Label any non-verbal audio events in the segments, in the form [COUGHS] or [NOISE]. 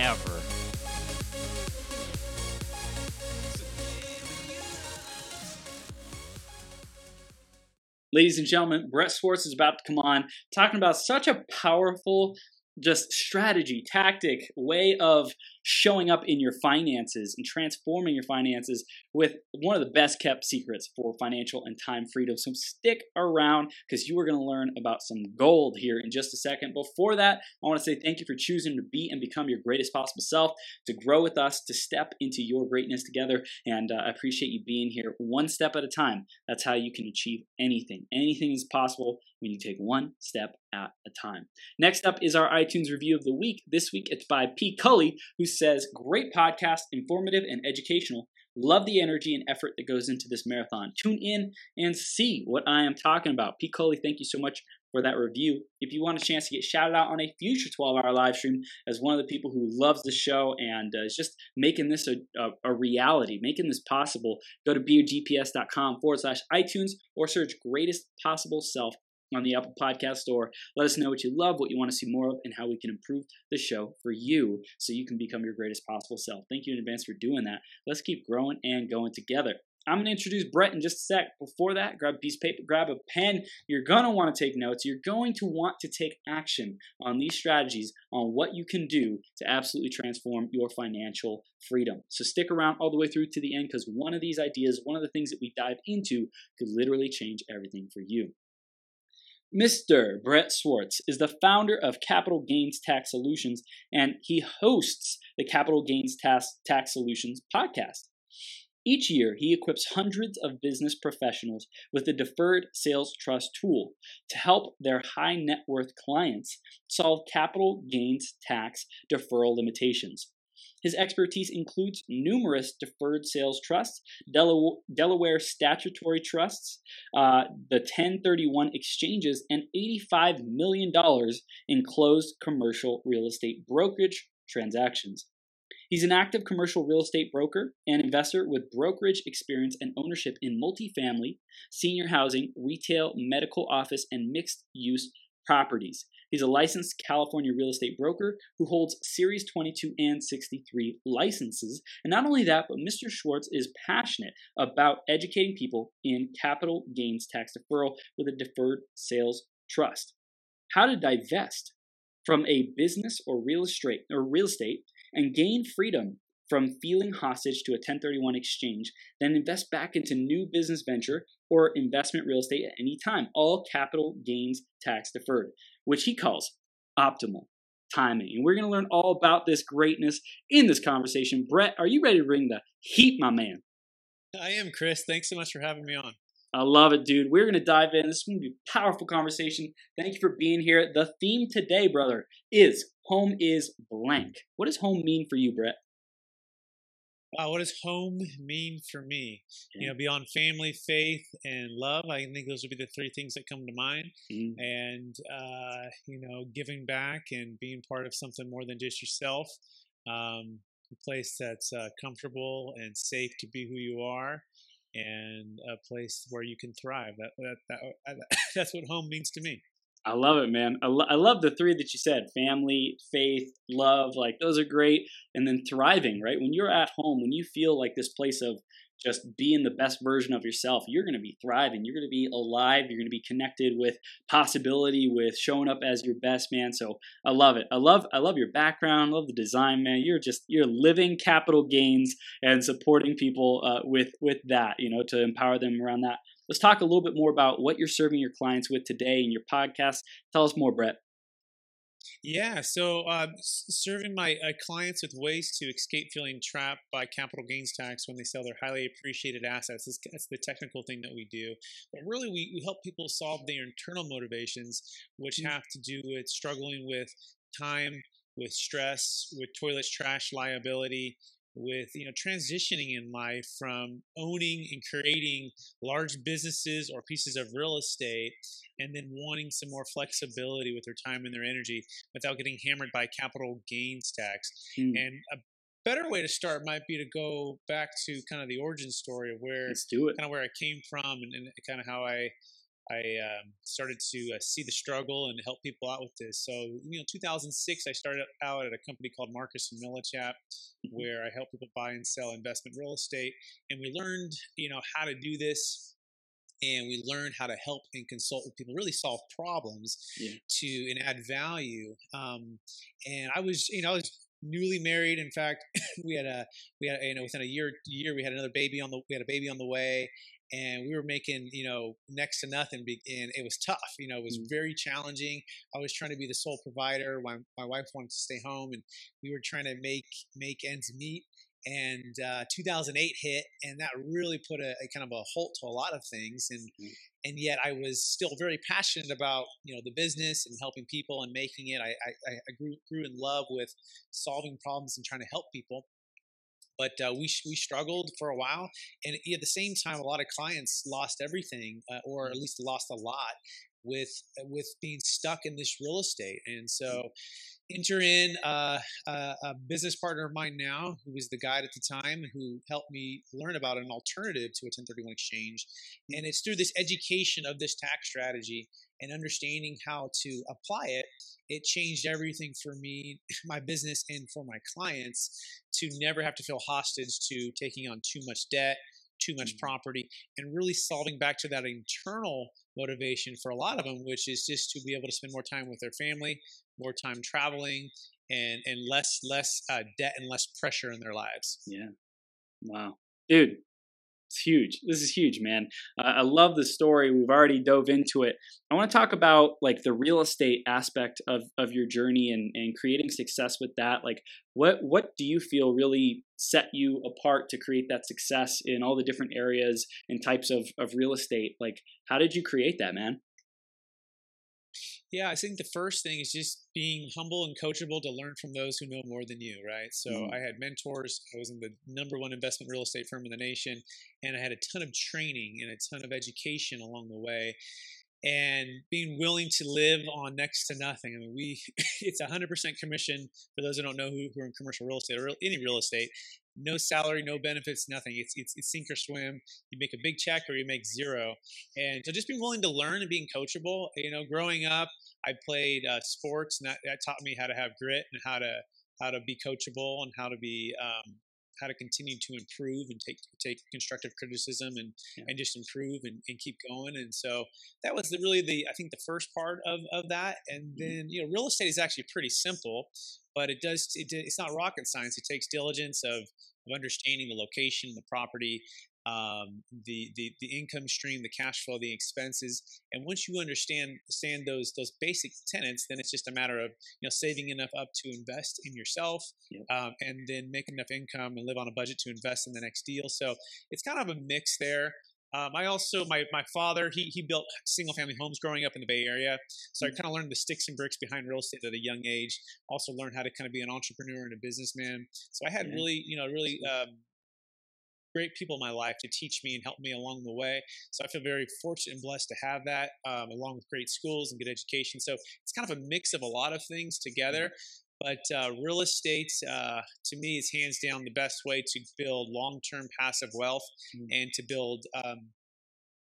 ever. Ladies and gentlemen, Brett Swartz is about to come on talking about such a powerful just strategy, tactic, way of showing up in your finances and transforming your finances with one of the best kept secrets for financial and time freedom. So stick around because you are going to learn about some gold here in just a second. Before that, I want to say thank you for choosing to be and become your greatest possible self, to grow with us, to step into your greatness together. And uh, I appreciate you being here one step at a time. That's how you can achieve anything. Anything is possible when you take one step at a time. Next up is our iTunes review of the week. This week it's by P. Cully, who says, Great podcast, informative and educational. Love the energy and effort that goes into this marathon. Tune in and see what I am talking about. P. Cully, thank you so much for that review. If you want a chance to get shouted out on a future 12 hour live stream as one of the people who loves the show and uh, is just making this a, a, a, reality, making this possible, go to beyourgps.com forward slash iTunes or search greatest possible self on the Apple Podcast Store. Let us know what you love, what you want to see more of, and how we can improve the show for you so you can become your greatest possible self. Thank you in advance for doing that. Let's keep growing and going together. I'm going to introduce Brett in just a sec. Before that, grab a piece of paper, grab a pen. You're going to want to take notes. You're going to want to take action on these strategies on what you can do to absolutely transform your financial freedom. So stick around all the way through to the end because one of these ideas, one of the things that we dive into, could literally change everything for you. Mr. Brett Swartz is the founder of Capital Gains Tax Solutions, and he hosts the Capital Gains Tax, Tax Solutions podcast. Each year, he equips hundreds of business professionals with the Deferred Sales Trust tool to help their high net worth clients solve capital gains tax deferral limitations. His expertise includes numerous deferred sales trusts, Delaware statutory trusts, uh, the 1031 exchanges, and $85 million in closed commercial real estate brokerage transactions. He's an active commercial real estate broker and investor with brokerage experience and ownership in multifamily, senior housing, retail, medical office, and mixed use properties. He's a licensed California real estate broker who holds Series 22 and 63 licenses. And not only that, but Mr. Swartz is passionate about educating people in capital gains tax deferral with a deferred sales trust. How to divest from a business or real estate or real estate and gain freedom from feeling hostage to a 1031 exchange, then invest back into new business venture or investment real estate at any time, all capital gains tax deferred, which he calls optimal timing. And we're going to learn all about this greatness in this conversation. Brett, are you ready to bring the heat, my man? I am, Chris. Thanks so much for having me on. I love it, dude. We're going to dive in. This is going to be a powerful conversation. Thank you for being here. The theme today, brother, is home is blank. What does home mean for you, Brett? Uh, what does home mean for me? You know, beyond family, faith, and love, I think those would be the three things that come to mind. Mm-hmm. And, uh, you know, giving back and being part of something more than just yourself. Um, a place that's uh, comfortable and safe to be who you are, and a place where you can thrive. That, that, that, [LAUGHS] that's what home means to me. I love it, man. I, lo- I love the three that you said family, faith, love. Like, those are great. And then thriving, right? When you're at home, when you feel like this place of just being the best version of yourself, you're going to be thriving. You're going to be alive. You're going to be connected with possibility, with showing up as your best man. So I love it. I love I love your background. love the design, man. You're just you're living capital gains and supporting people uh, with with that. You know, to empower them around that. Let's talk a little bit more about what you're serving your clients with today in your podcast. Tell us more, Brett. Yeah, so uh, serving my uh, clients with ways to escape feeling trapped by capital gains tax when they sell their highly appreciated assets. That's, that's the technical thing that we do. But really, we, we help people solve their internal motivations, which mm-hmm. have to do with struggling with time, with stress, with toilets trash liability, with you know transitioning in life from owning and creating large businesses or pieces of real estate and then wanting some more flexibility with their time and their energy without getting hammered by capital gains tax mm. and a better way to start might be to go back to kind of the origin story of where let's do it kind of where i came from and, and kind of how i I um, started to uh, see the struggle and help people out with this. So, you know, 2006, I started out at a company called Marcus and Millichap, mm-hmm. where I help people buy and sell investment real estate. And we learned, you know, how to do this. And we learned how to help and consult with people, really solve problems yeah. to and add value. Um, and I was, you know, I was newly married. In fact, [LAUGHS] we had a we had you know within a year year we had another baby on the we had a baby on the way, and we were making you know next to nothing and it was tough you know it was mm. very challenging i was trying to be the sole provider my, my wife wanted to stay home and we were trying to make make ends meet and uh, 2008 hit and that really put a, a, kind of a halt to a lot of things and mm. and yet i was still very passionate about you know the business and helping people and making it i i, I grew, grew in love with solving problems and trying to help people but uh, we we struggled for a while, and at the same time, a lot of clients lost everything, uh, or at least lost a lot with with being stuck in this real estate. And so, enter in uh, a, business partner of mine now, who was the guide at the time, who helped me learn about an alternative to a 1031 exchange. And it's through this education of this tax strategy and understanding how to apply it, it changed everything for me, [LAUGHS] my business, and for my clients to never have to feel hostage to taking on too much debt, too much mm-hmm. property, and really solving back to that internal motivation for a lot of them, which is just to be able to spend more time with their family, more time traveling, and and less less uh, debt and less pressure in their lives. Yeah. Wow, dude, it's huge. This is huge, man. Uh, I love the story. We've already dove into it. I want to talk about like the real estate aspect of of your journey and and creating success with that. Like, what what do you feel really set you apart to create that success in all the different areas and types of of real estate? Like, how did you create that, man? Yeah, I think the first thing is just being humble and coachable to learn from those who know more than you, right? So mm. I had mentors. I was in the number one investment real estate firm in the nation, and I had a ton of training and a ton of education along the way. And being willing to live on next to nothing. I mean, we, [LAUGHS] it's 100% commission for those who don't know who, who are in commercial real estate or any real estate no salary, no benefits, nothing. It's, it's, it's sink or swim. You make a big check or you make zero. And so just being willing to learn and being coachable. You know, growing up, I played uh, sports, and that, that, taught me how to have grit and how to how to be coachable and how to be um, how to continue to improve and take take constructive criticism and yeah. and just improve and, and, keep going. And so that was the, really the I think the first part of of that. And mm-hmm. then you know, real estate is actually pretty simple, but it does it, it's not rocket science. It takes diligence of of understanding the location, the property, um, the, the the income stream, the cash flow, the expenses, and once you understand understand those those basic tenants, then it's just a matter of you know saving enough up to invest in yourself, yep. um, and then make enough income and live on a budget to invest in the next deal. So it's kind of a mix there. Um, I also my my father he he built single family homes growing up in the Bay Area, so I mm. kind of learned the sticks and bricks behind real estate at a young age. Also learned how to kind of be an entrepreneur and a businessman. So I had really you know really um, great people in my life to teach me and help me along the way. So I feel very fortunate and blessed to have that, um, along with great schools and good education. So it's kind of a mix of a lot of things together. But uh, real estate, uh, to me, is hands down the best way to build long-term passive wealth mm-hmm. and to build um,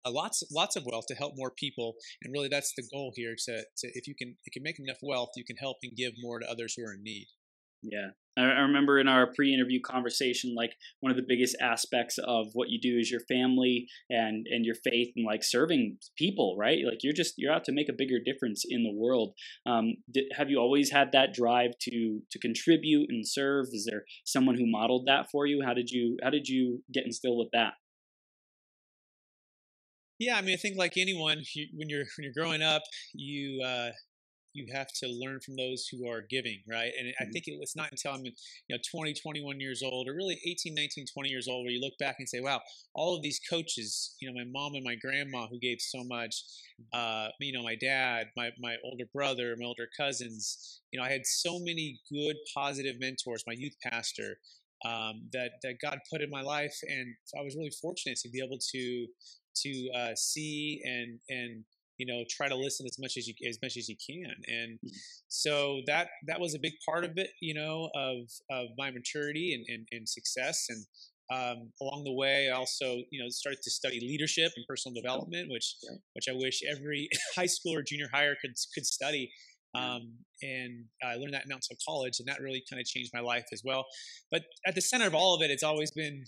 lots lots of wealth to help more people. And really, that's the goal here. To, to if you can if you can make enough wealth, you can help and give more to others who are in need. Yeah. I remember in our pre-interview conversation, like one of the biggest aspects of what you do is your family and and your faith and like serving people, right? Like you're just you're out to make a bigger difference in the world. Um, did, have you always had that drive to to contribute and serve? Is there someone who modeled that for you? How did you how did you get instilled with that? Yeah, I mean, I think like anyone, you, when you're when you're growing up, you uh, you have to learn from those who are giving, right? And mm-hmm. I think it was not until I'm, you know, 20, 21 years old, or really 18, 19, 20 years old, where you look back and say, wow, all of these coaches, you know, my mom and my grandma who gave so much, uh, you know, my dad, my, my older brother, my older cousins, you know, I had so many good, positive mentors, my youth pastor, um, that, that God put in my life. And I was really fortunate to be able to, to uh, see and, and, you know try to listen as much as you as much as you can and mm-hmm. so that that was a big part of it you know of of my maturity and and, and success and um, along the way, I also, you know, started to study leadership and personal development, which, yeah. which I wish every [LAUGHS] high school or junior higher could could study. Um, and I learned that in Mount College, and that really kind of changed my life as well. But at the center of all of it, it's always been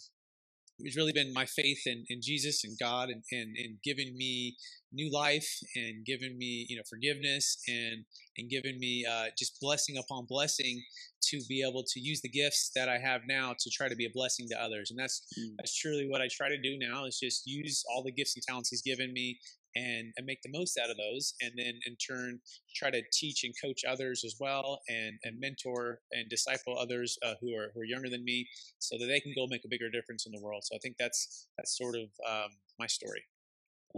it's really been my faith in, in Jesus and God and, and, and giving me new life and giving me, you know, forgiveness and, and giving me uh, just blessing upon blessing to be able to use the gifts that I have now to try to be a blessing to others. And that's, mm. that's truly what I try to do now is just use all the gifts and talents he's given me and, and make the most out of those and then in turn try to teach and coach others as well and, and mentor and disciple others uh, who are who are younger than me so that they can go make a bigger difference in the world. So i think that's that's sort of um, my story.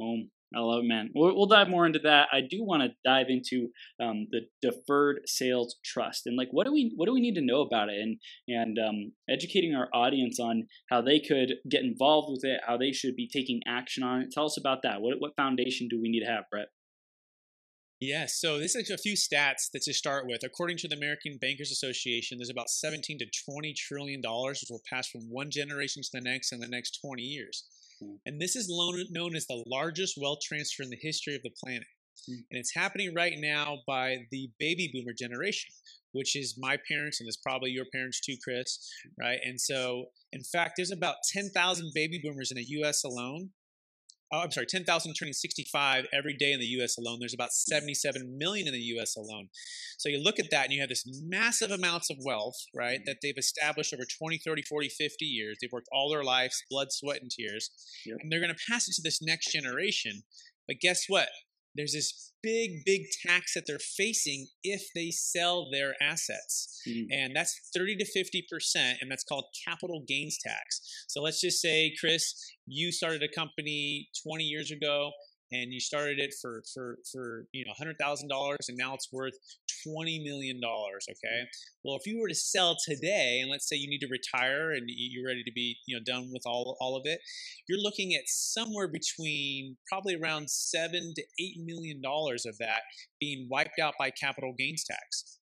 Um, I love it, man. We'll, we'll, dive more into that. I do want to dive into um, the deferred sales trust and like what do we what do we need to know about it and and um, educating our audience on how they could get involved with it, how they should be taking action on it. Tell us about that. What what foundation do we need to have, Brett? Yeah, so this is a few stats that to start with. According to the American Bankers Association, there's about 17 to 20 trillion dollars which will pass from one generation to the next in the next 20 years. Mm. And this is known as the largest wealth transfer in the history of the planet. Mm. And it's happening right now by the baby boomer generation, which is my parents and it's probably your parents too, Chris, right? And so, in fact, there's about 10,000 baby boomers in the US alone oh, I'm sorry, 10,000 turning 65 every day in the US alone. There's about 77 million in the US alone. So you look at that and you have this massive amounts of wealth, right, mm-hmm. that they've established over 20, 30, 40, 50 years. They've worked all their lives, blood, sweat, and tears. Yep. And they're going to pass it to this next generation. But guess what? There's this big, big tax that they're facing if they sell their assets. Mm-hmm. And that's 30 to 50%, and that's called capital gains tax. So let's just say, Chris, you started a company 20 years ago and you started it for for for you know hundred thousand dollars and now it's worth twenty million dollars okay? Well if you were to sell today and let's say you need to retire and you're ready to be you know done with all all of it you're looking at somewhere between probably around seven to eight million dollars of that being wiped out by capital gains tax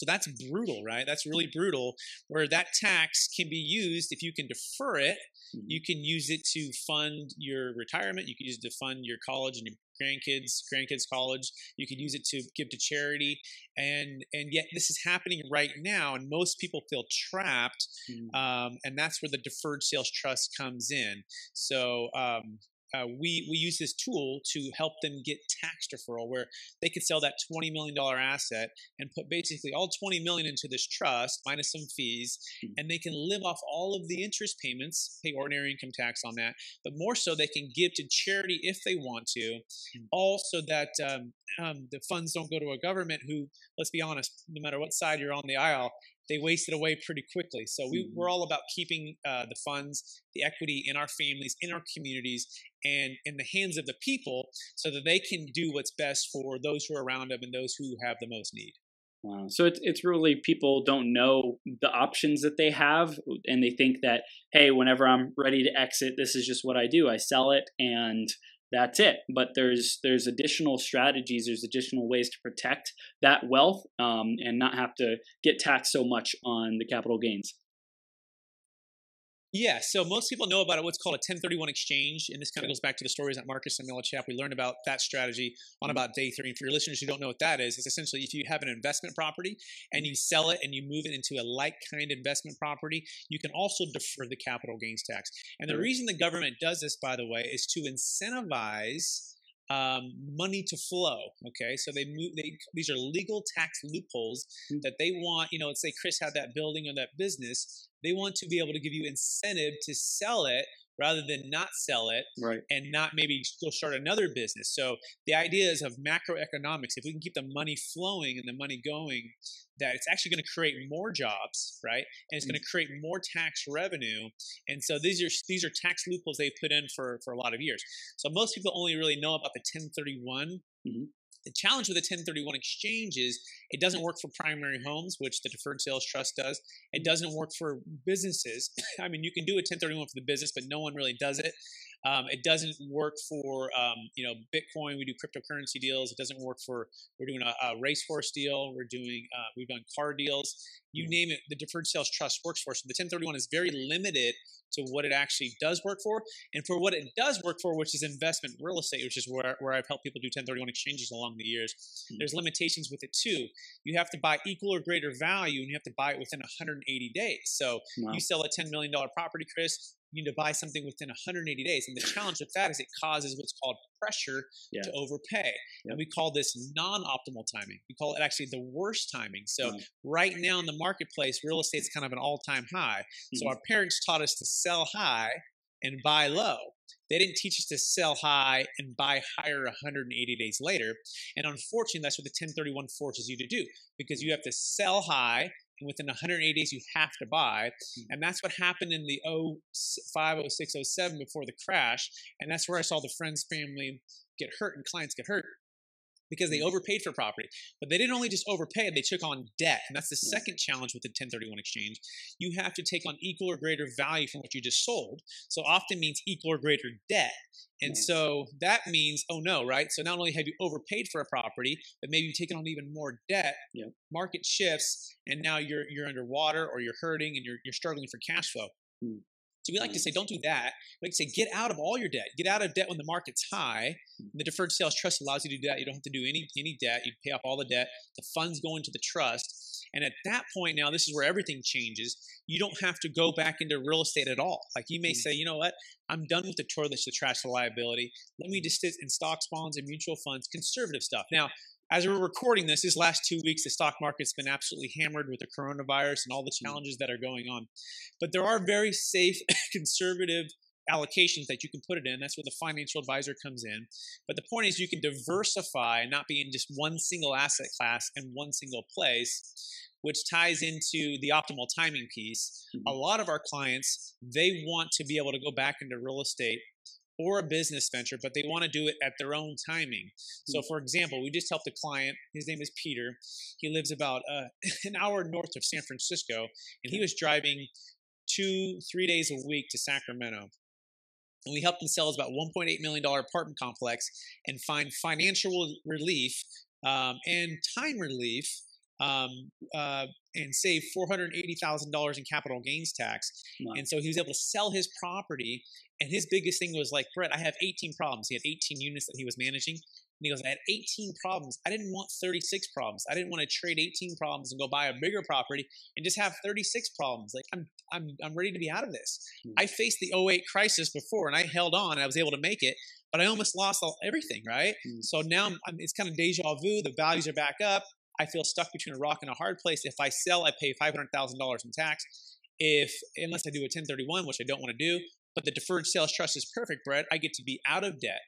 so that's brutal, right? That's really brutal. Where that tax can be used if you can defer it, mm-hmm. you can use it to fund your retirement. You can use it to fund your college and your grandkids, grandkids college. You can use it to give to charity, and and yet this is happening right now, and most people feel trapped, mm-hmm. um, and that's where the deferred sales trust comes in. So um, uh, we we use this tool to help them get tax deferral, where they could sell that twenty million dollar asset and put basically all twenty million into this trust minus some fees, mm-hmm. and they can live off all of the interest payments, pay ordinary income tax on that, but more so they can give to charity if they want to, mm-hmm. also that um, um, the funds don't go to a government who, let's be honest, no matter what side you're on the aisle, they waste it away pretty quickly. So we, mm-hmm. we're all about keeping uh, the funds, the equity in our families, in our communities, and in the hands of the people so that they can do what's best for those who are around them and those who have the most need. Wow. So it's it's really people don't know the options that they have and they think that hey, whenever I'm ready to exit, this is just what I do. I sell it and that's it. But there's there's additional strategies, there's additional ways to protect that wealth um, and not have to get taxed so much on the capital gains. Yeah, so most people know about what's called a 1031 exchange, and this kind of goes back to the stories that Marcus and Millichap. We learned about that strategy on mm-hmm. about day three. And for your listeners who don't know what that is, it's essentially if you have an investment property and you sell it and you move it into a like kind investment property, you can also defer the capital gains tax. And the reason the government does this, by the way, is to incentivize um, money to flow. Okay, so they move. They these are legal tax loopholes mm-hmm. that they want. You know, let's say Chris had that building or that business they want to be able to give you incentive to sell it rather than not sell it right. and not maybe go start another business. So the idea is of macroeconomics. If we can keep the money flowing and the money going, that it's actually going to create more jobs, right? And it's going to create more tax revenue. And so these are these are tax loopholes they put in for for a lot of years. So most people only really know about the 1031 mm-hmm. The challenge with the 1031 exchange is it doesn't work for primary homes, which the deferred sales trust does. It doesn't work for businesses. [LAUGHS] I mean, you can do a 1031 for the business, but no one really does it. Um, it doesn't work for um, you know Bitcoin. We do cryptocurrency deals. It doesn't work for we're doing a, a racehorse deal. We're doing uh, we've done car deals. You mm-hmm. name it. The deferred sales trust works for. So the 1031 is very limited to what it actually does work for, and for what it does work for, which is investment real estate, which is where, where I've helped people do 1031 exchanges along the years. Mm-hmm. There's limitations with it too. You have to buy equal or greater value, and you have to buy it within 180 days. So wow. you sell a $10 million property, Chris, you need to buy something within 180 days. And the challenge with that is it causes what's called pressure yeah. to overpay. Yep. And we call this non optimal timing. We call it actually the worst timing. So, mm. right now in the marketplace, real estate's kind of an all time high. Mm-hmm. So, our parents taught us to sell high and buy low. They didn't teach us to sell high and buy higher 180 days later. And unfortunately, that's what the 1031 forces you to do because you have to sell high and within 180 days you have to buy. Hmm. And that's what happened in the 05, 06, 07 before the crash. And that's where I saw the friends family get hurt and clients get hurt because they hmm. overpaid for property. But they didn't only just overpay, they took on debt. And that's the second challenge with the 1031 exchange. You have to take on equal or greater value from what you just sold. So often means equal or greater debt. And so that means, oh no, right? So not only have you overpaid for a property, but maybe you've taken on even more debt. Market shifts, and now you're you're underwater or you're hurting and you're you're struggling for cash flow. Hmm. So we like to say, don't do that. We like to say, get out of all your debt. Get out of debt when the market's high. Hmm. The deferred sales trust allows you to do that. You don't have to do any any debt. You pay off all the debt. The funds go into the trust. And at that point, now this is where everything changes. You don't have to go back into real estate at all. Like you may mm. say, you know what? I'm done with the toilets, the trash, the liability. Let me just sit in stocks, bonds, and mutual funds, conservative stuff. Now, as we're recording this, this last two weeks, the stock market's been absolutely hammered with the coronavirus and all the challenges that are going on. But there are very safe, [LAUGHS] conservative allocations that you can put it in. That's where the financial advisor comes in. But the point is, you can diversify and not be in just one single asset class and one single place, which ties into the optimal timing piece. Mm-hmm. A lot of our clients, they want to be able to go back into real estate or a business venture, but they want to do it at their own timing. So, mm. for example, we just helped a client. His name is Peter. He lives about uh, [LAUGHS] an hour north of San Francisco, and he was driving two, three days a week to Sacramento and we helped him sell about $1.8 million apartment complex and find financial relief um, and time relief um, uh, and save $480,000 in capital gains tax. Wow. And so he was able to sell his property. And his biggest thing was like, Brett, I have 18 problems. He had 18 units that he was managing. And he goes, I had 18 problems. I didn't want 36 problems. I didn't want to trade 18 problems and go buy a bigger property and just have 36 problems. Like I'm, I'm, I'm ready to be out of this. Mm-hmm. I faced the 08 crisis before and I held on. I was able to make it, but I almost lost all, everything. Right. Mm-hmm. So now I'm, I'm, it's kind of deja vu. The values are back up. I feel stuck between a rock and a hard place. If I sell, I pay $500,000 in tax. If, unless I do a 1031, which I don't want to do, but the deferred sales trust is perfect, Brett. I get to be out of debt.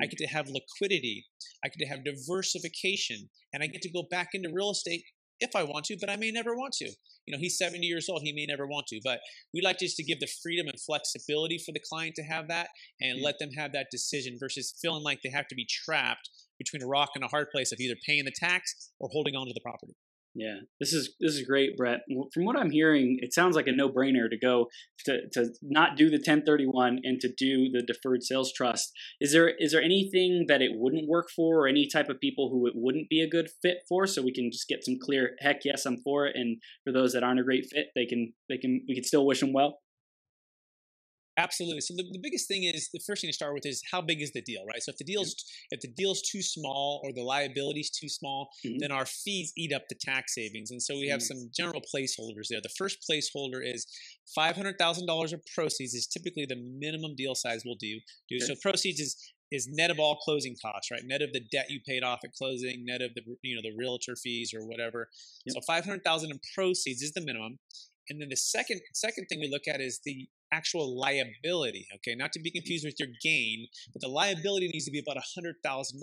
I hmm. get to have liquidity. I get to have diversification. And I get to go back into real estate if I want to, but I may never want to. You know, he's 70 years old. He may never want to. But we like just to give the freedom and flexibility for the client to have that and mm-hmm. let them have that decision versus feeling like they have to be trapped between a rock and a hard place of either paying the tax or holding on to the property. Yeah, this is this is great, Brett. From what I'm hearing, it sounds like a no-brainer to go to to not do the 1031 and to do the deferred sales trust. Is there is there anything that it wouldn't work for, or any type of people who it wouldn't be a good fit for? So we can just get some clear, heck yes, I'm for it. And for those that aren't a great fit, they can they can we can still wish them well. Absolutely. So the, the biggest thing is the first thing to start with is how big is the deal, right? So if the deal's if the deal's too small or the liability's too small, mm-hmm. then our fees eat up the tax savings. And so we have mm-hmm. some general placeholders there. The first placeholder is five hundred thousand dollars of proceeds is typically the minimum deal size we'll do. do. Okay. So proceeds is is net of all closing costs, right? Net of the debt you paid off at closing, net of the you know the realtor fees or whatever. Yep. So five hundred thousand in proceeds is the minimum. And then the second second thing we look at is the actual liability. Okay, not to be confused with your gain, but the liability needs to be about $100,000.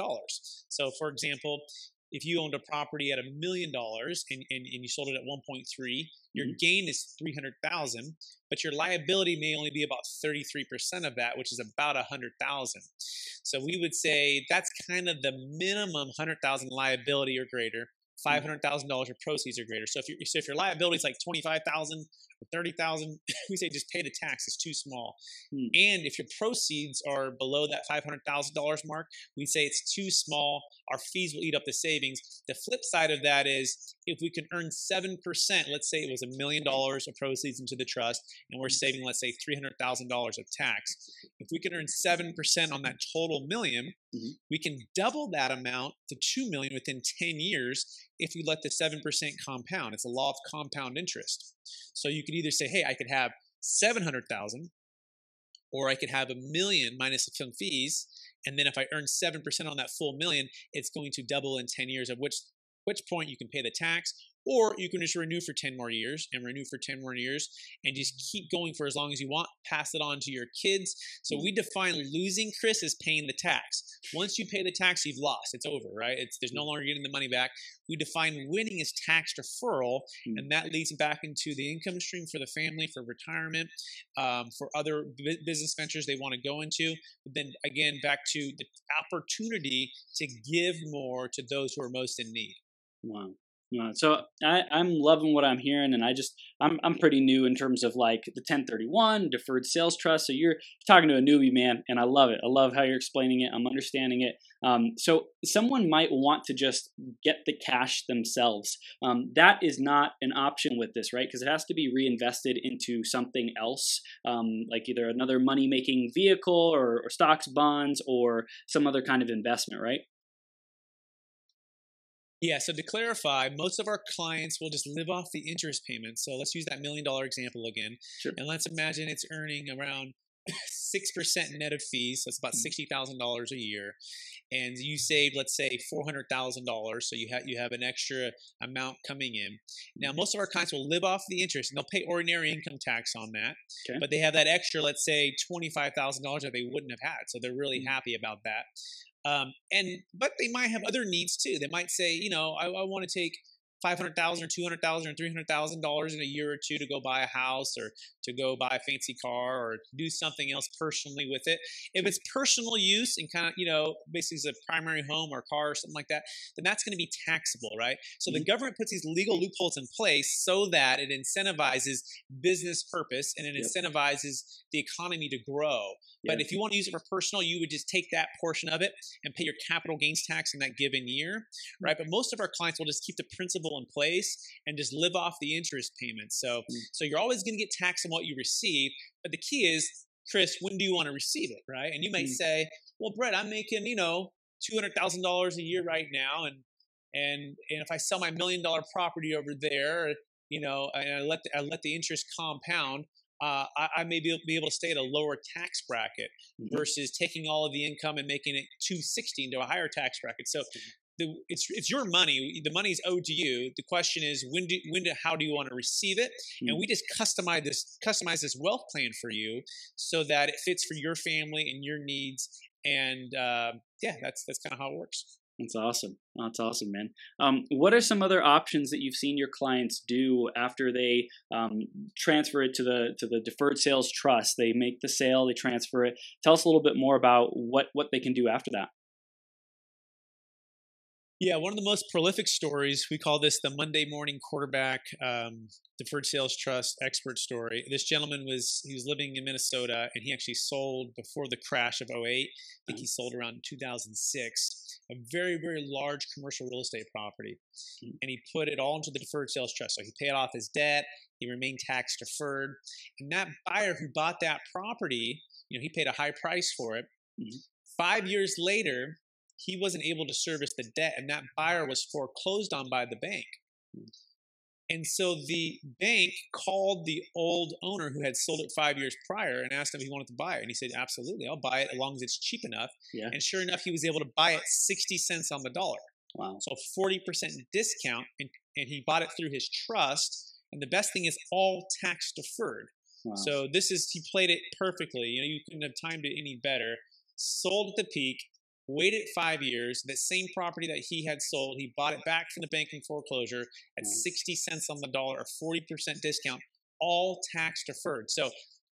So, for example, if you owned a property at a million dollars and, and, and you sold it at 1.3 your mm-hmm. gain is 300000 but your liability may only be about 33% of that which is about a 100000 so we would say that's kind of the minimum 100000 liability or greater mm-hmm. $500000 of proceeds or greater so if, you so if your liability is like twenty five thousand or thirty thousand, [LAUGHS] we say just pay the tax. It's too small. Hmm. And if your proceeds are below that five hundred thousand dollars mark, we say it's too small. Our fees will eat up the savings. The flip side of that is if we can earn seven percent. Let's say it was a million dollars of proceeds into the trust, and we're saving, let's say, three hundred thousand dollars of tax. If we can earn seven percent on that total 1000000 mm-hmm. we can double that amount to two million within ten years if we let the seven percent compound. It's a law of compound interest. So you could either say, hey, I could have 700,000 or I could have a million minus some fees. And then if I earn 7% on that full million, it's going to double in 10 years, at which, which point you can pay the tax or you can just renew for 10 more years and renew for 10 more years and just keep going for as long as you want, pass it on to your kids. So we define losing, Chris, as paying the tax. Once you pay the tax, you've lost. It's over, right? It's, there's no longer getting the money back. We define winning as tax deferral, hmm. and that leads back into the income stream for the family, for retirement, um, for other business ventures they want to go into. But then again, back to the opportunity to give more to those who are most in need. Wow. Uh, so I, I'm loving what I'm hearing, and I just I'm I'm pretty new in terms of like the 1031 deferred sales trust. So you're talking to a newbie man, and I love it. I love how you're explaining it. I'm understanding it. Um, so someone might want to just get the cash themselves. Um, that is not an option with this, right? Because it has to be reinvested into something else, um, like either another money making vehicle or, or stocks, bonds, or some other kind of investment, right? Yeah, so to clarify, most of our clients will just live off the interest payments. So let's use that million dollar example again. Sure. And let's imagine it's earning around [LAUGHS] 6% net of fees. So it's about mm-hmm. $60,000 a year. And you save, let's say, $400,000. So you have, you have an extra amount coming in. Now, most of our clients will live off the interest and they'll pay ordinary income tax on that. Okay. But they have that extra, let's say, $25,000 that they wouldn't have had. So they're really mm-hmm. happy about that. Um, and but they might have other needs too. They might say, you know, I, I want to take five hundred thousand or two hundred thousand or three hundred thousand dollars in a year or two to go buy a house or to go buy a fancy car or do something else personally with it. If it's personal use and kind of you know basically it's a primary home or car or something like that, then that's going to be taxable, right? So mm-hmm. the government puts these legal loopholes in place so that it incentivizes business purpose and it yep. incentivizes the economy to grow. But if you want to use it for personal, you would just take that portion of it and pay your capital gains tax in that given year, right? But most of our clients will just keep the principal in place and just live off the interest payments. So, mm. so you're always going to get taxed on what you receive. But the key is, Chris, when do you want to receive it, right? And you might mm. say, well, Brett, I'm making, you know, two hundred thousand dollars a year right now, and and and if I sell my million dollar property over there, you know, and I let the, I let the interest compound, uh, I, I, may be, be able to stay at a lower tax bracket mm-hmm. versus taking all of the income and making it 260 into a higher tax bracket. So mm-hmm. The, it's it's your money. The money is owed to you. The question is when do when do how do you want to receive it? Mm-hmm. And we just customize this customize this wealth plan for you so that it fits for your family and your needs. And uh, yeah, that's that's kind of how it works. That's awesome. That's awesome, man. Um, what are some other options that you've seen your clients do after they um, transfer it to the to the deferred sales trust? They make the sale, they transfer it. Tell us a little bit more about what what they can do after that. Yeah, one of the most prolific stories, we call this the Monday morning quarterback um, deferred sales trust expert story. This gentleman was, he was living in Minnesota and he actually sold before the crash of 08. I think he sold around 2006, a very, very large commercial real estate property. Hmm. And he put it all into the deferred sales trust. So he paid off his debt, he remained tax deferred. And that buyer who bought that property, you know, he paid a high price for it. Mm-hmm. Five years later, he wasn't able to service the debt, and that buyer was foreclosed on by the bank. And so the bank called the old owner who had sold it five years prior and asked him if he wanted to buy it. And he said, Absolutely, I'll buy it as long as it's cheap enough. Yeah. And sure enough, he was able to buy it 60 cents on the dollar. Wow. So 40% discount. And, and he bought it through his trust. And the best thing is all tax deferred. Wow. So this is he played it perfectly. You know, you couldn't have timed it any better. Sold at the peak, waited five years. That same property that he had sold, he bought it back from the banking foreclosure at 60 cents on the dollar, a 40% discount, all tax deferred. So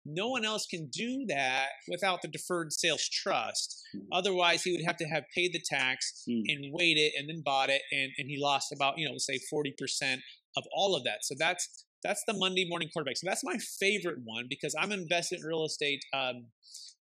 no one else can do that without the deferred sales trust. Mm. Otherwise, he would have to have paid the tax mm. and waited and then bought it, and, and he lost about, you know, say 40% of all of that. So that's that's the Monday morning quarterback. So that's my favorite one because I'm invested in real estate um,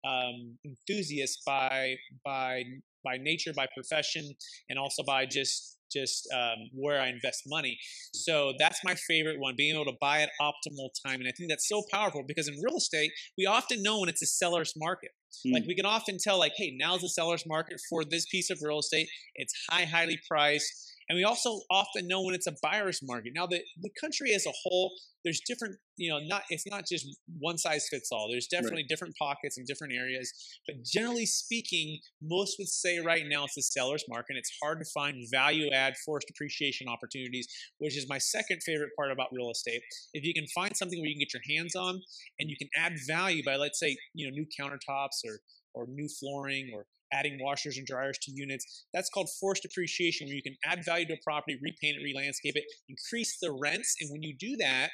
um, enthusiast by by by nature, by profession, and also by just just um, where I invest money. So that's my favorite one, being able to buy at optimal time. And I think that's so powerful because in real estate, we often know when it's a seller's market. Mm. Like we can often tell, like, hey, now's the seller's market for this piece of real estate. It's high, highly priced. And we also often know when it's a buyer's market. Now, the, the country as a whole, there's different, you know, not it's not just one size fits all. There's definitely right. different pockets and different areas. But generally speaking, most would say right now it's a seller's market. It's hard to find value add forced appreciation opportunities, which is my second favorite part about real estate. If you can find something where you can get your hands on and you can add value by, let's say, you know, new countertops or or new flooring or adding washers and dryers to units. That's called forced appreciation, where you can add value to a property, repaint it, re-landscape it, increase the rents, and when you do that,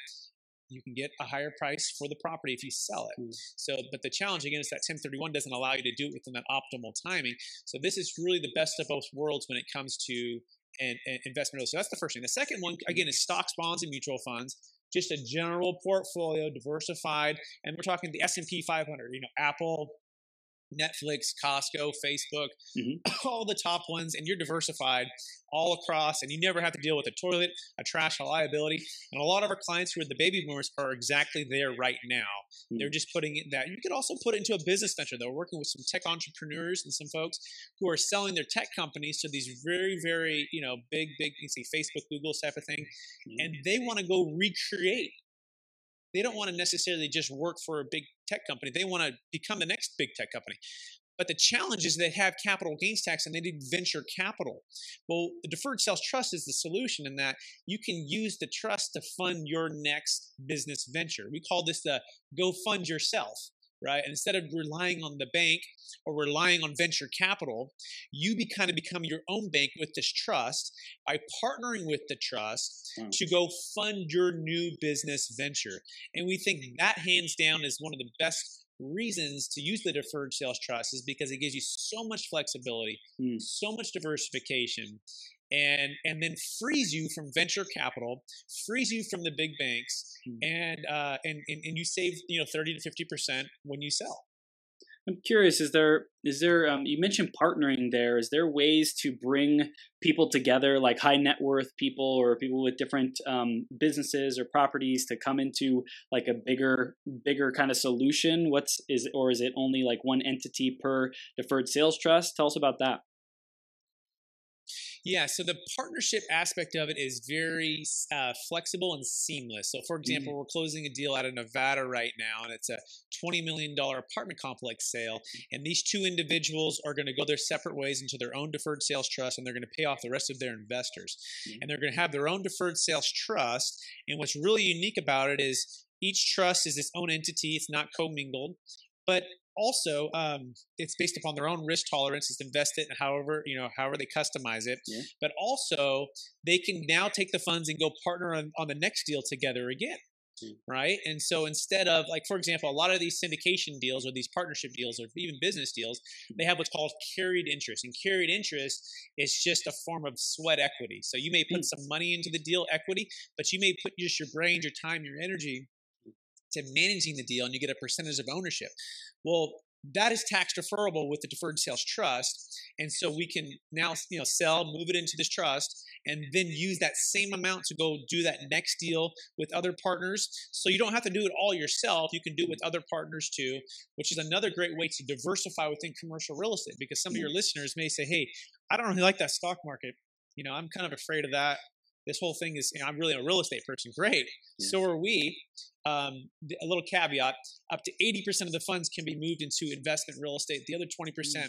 you can get a higher price for the property if you sell it. Mm. So, but the challenge again is that 1031 doesn't allow you to do it within that optimal timing. So, this is really the best of both worlds when it comes to an, an investment. So, that's the first thing. The second one, again, is stocks, bonds, and mutual funds. Just a general portfolio, diversified, and we're talking the S&P 500. You know, Apple, Netflix, Costco, Facebook, mm-hmm. [COUGHS] all the top ones, and you're diversified all across, and you never have to deal with a toilet, a trash, a liability. And a lot of our clients who are the baby boomers are exactly there right now. Mm-hmm. They're just putting it that. You could also put it into a business venture. They're working with some tech entrepreneurs and some folks who are selling their tech companies to these very, very, you know, big, big, you see Facebook, Google type of thing, mm-hmm. and they want to go recreate they don't want to necessarily just work for a big tech company. They want to become the next big tech company. But the challenge is they have capital gains tax and they need venture capital. Well, the deferred sales trust is the solution in that you can use the trust to fund your next business venture. We call this the go fund yourself right? And instead of relying on the bank or relying on venture capital, you be, kind of become your own bank with this trust by partnering with the trust wow. to go fund your new business venture. And we think that hands down is one of the best reasons to use the deferred sales trust is because it gives you so much flexibility, mm. so much diversification, and and then frees you from venture capital, frees you from the big banks, mm. and, uh, and and and you save you know thirty to fifty percent when you sell. I'm curious. Is there is there um, you mentioned partnering there? Is there ways to bring people together, like high net worth people or people with different um, businesses or properties, to come into like a bigger bigger kind of solution? What's is or is it only like one entity per deferred sales trust? Tell us about that. Yeah, so the partnership aspect of it is very uh, flexible and seamless. So, for example, mm-hmm. we're closing a deal out of Nevada right now, and it's a $20 million apartment complex sale. And these two individuals are going to go their separate ways into their own deferred sales trust, and they're going to pay off the rest of their investors. Mm-hmm. And they're going to have their own deferred sales trust. And what's really unique about it is each trust is its own entity, it's not commingled. But also um, it's based upon their own risk tolerance it's invested however you know however they customize it yeah. but also they can now take the funds and go partner on, on the next deal together again mm. right and so instead of like for example a lot of these syndication deals or these partnership deals or even business deals they have what's called carried interest and carried interest is just a form of sweat equity so you may put mm. some money into the deal equity but you may put just your brain your time your energy to managing the deal and you get a percentage of ownership. Well, that is tax deferrable with the deferred sales trust. And so we can now you know sell move it into this trust and then use that same amount to go do that next deal with other partners. So you don't have to do it all yourself. You can do it with other partners too which is another great way to diversify within commercial real estate because some of your mm. listeners may say hey i don't really like that stock market. You know i'm kind of afraid of that this whole thing is you know, i'm really a real estate person great. Yes. so are we. Um, a little caveat up to 80% of the funds can be moved into investment real estate. The other 20% mm.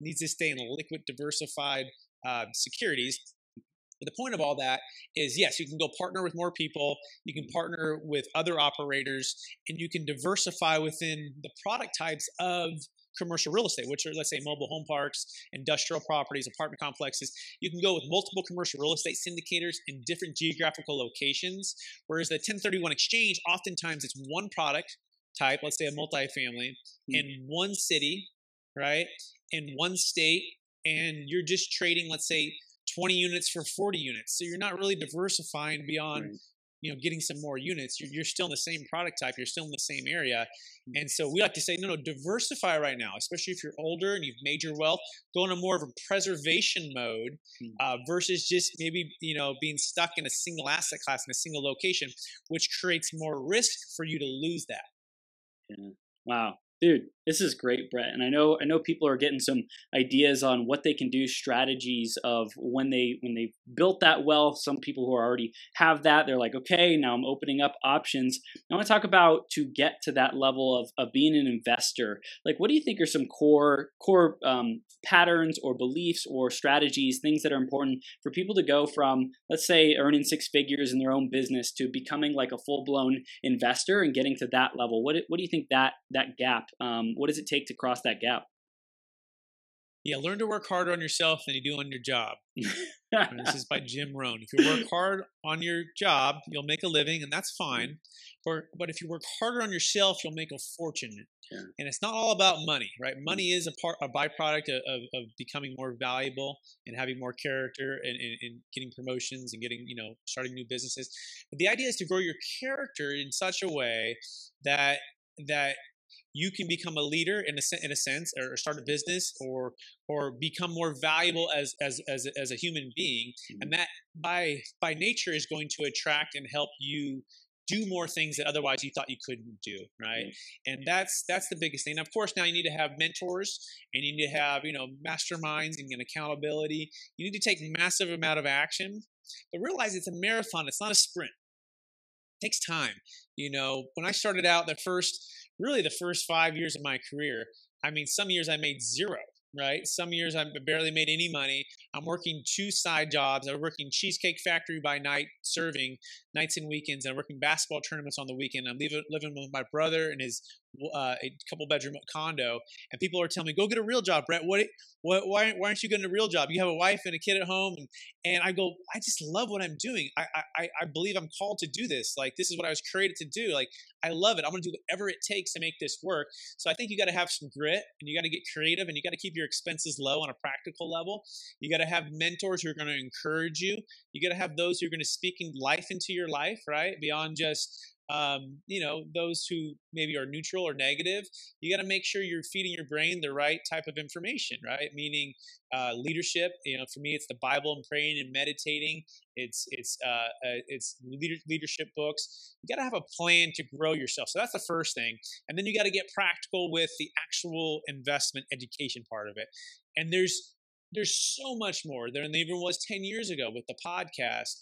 needs to stay in liquid diversified uh, securities. But the point of all that is yes, you can go partner with more people, you can partner with other operators, and you can diversify within the product types of commercial real estate, which are, let's say, mobile home parks, industrial properties, apartment complexes. You can go with multiple commercial real estate syndicators in different geographical locations. Whereas the 1031 exchange, oftentimes it's one product type, let's say a multifamily, mm-hmm. in one city, right? In one state, and you're just trading, let's say, 20 units for 40 units. So you're not really diversifying beyond right you know getting some more units you're, you're still in the same product type you're still in the same area mm. and so we like to say no no diversify right now especially if you're older and you've made your wealth go into more of a preservation mode mm. uh, versus just maybe you know being stuck in a single asset class in a single location which creates more risk for you to lose that yeah. wow dude this is great brett and i know i know people are getting some ideas on what they can do strategies of when they when they built that wealth some people who already have that they're like okay now i'm opening up options. I want to talk about to get to that level of, of being an investor. Like what do you think are some core core um, patterns or beliefs or strategies things that are important for people to go from let's say earning six figures in their own business to becoming like a full-blown investor and getting to that level? What, what do you think that that gap um, what does it take to cross that gap? Yeah, learn to work harder on yourself than you do on your job. this [LAUGHS] is by Jim Rohn. If you work hard on your job, you'll make a living, and that's fine. Or, but if you work harder on yourself, you'll make a fortune. Yeah. And it's not all about money, right? Mm. Money is a part, a byproduct of, of, of becoming more valuable and having more character and, and, and, getting promotions and getting, you know, starting new businesses. But the idea is to grow your character in such a way that that you can become a leader in a, in a sense or start a business or or become more valuable as as as, as a human being. Mm-hmm. and that by by nature is going to attract and help you do more things that otherwise you thought you couldn't do right? Mm-hmm. and that's that's the biggest thing. And of course now you need to have mentors and you need to have you know masterminds and accountability. You need to take massive amount of action but realize it's a marathon it's not a sprint. It takes time. You know when i started out the first really the first five years of my career. I mean, some years I made zero, right? Some years I barely made any money. I'm working two side jobs. I'm working Cheesecake Factory by night, serving nights and weekends. I'm working basketball tournaments on the weekend. I'm living, living with my brother and his uh, a couple bedroom condo, and people are telling me, "Go get a real job, Brett. What, what, why, why aren't you getting a real job? You have a wife and a kid at home." And, and I go, "I just love what I'm doing. I, I, I believe I'm called to do this. Like this is what I was created to do. Like I love it. I'm to do whatever it takes to make this work." So I think you got to have some grit, and you got to get creative, and you got to keep your expenses low on a practical level. You got to have mentors who are going to encourage you. You got to have those who are going to speak life into your life, right? Beyond just um, you know, those who maybe are neutral or negative, you got to make sure you're feeding your brain the right type of information, right? Meaning uh, leadership. You know, for me, it's the Bible and praying and meditating. It's it's uh, uh, it's leader, leadership books. You got to have a plan to grow yourself. So that's the first thing, and then you got to get practical with the actual investment education part of it. And there's there's so much more than there even was 10 years ago with the podcast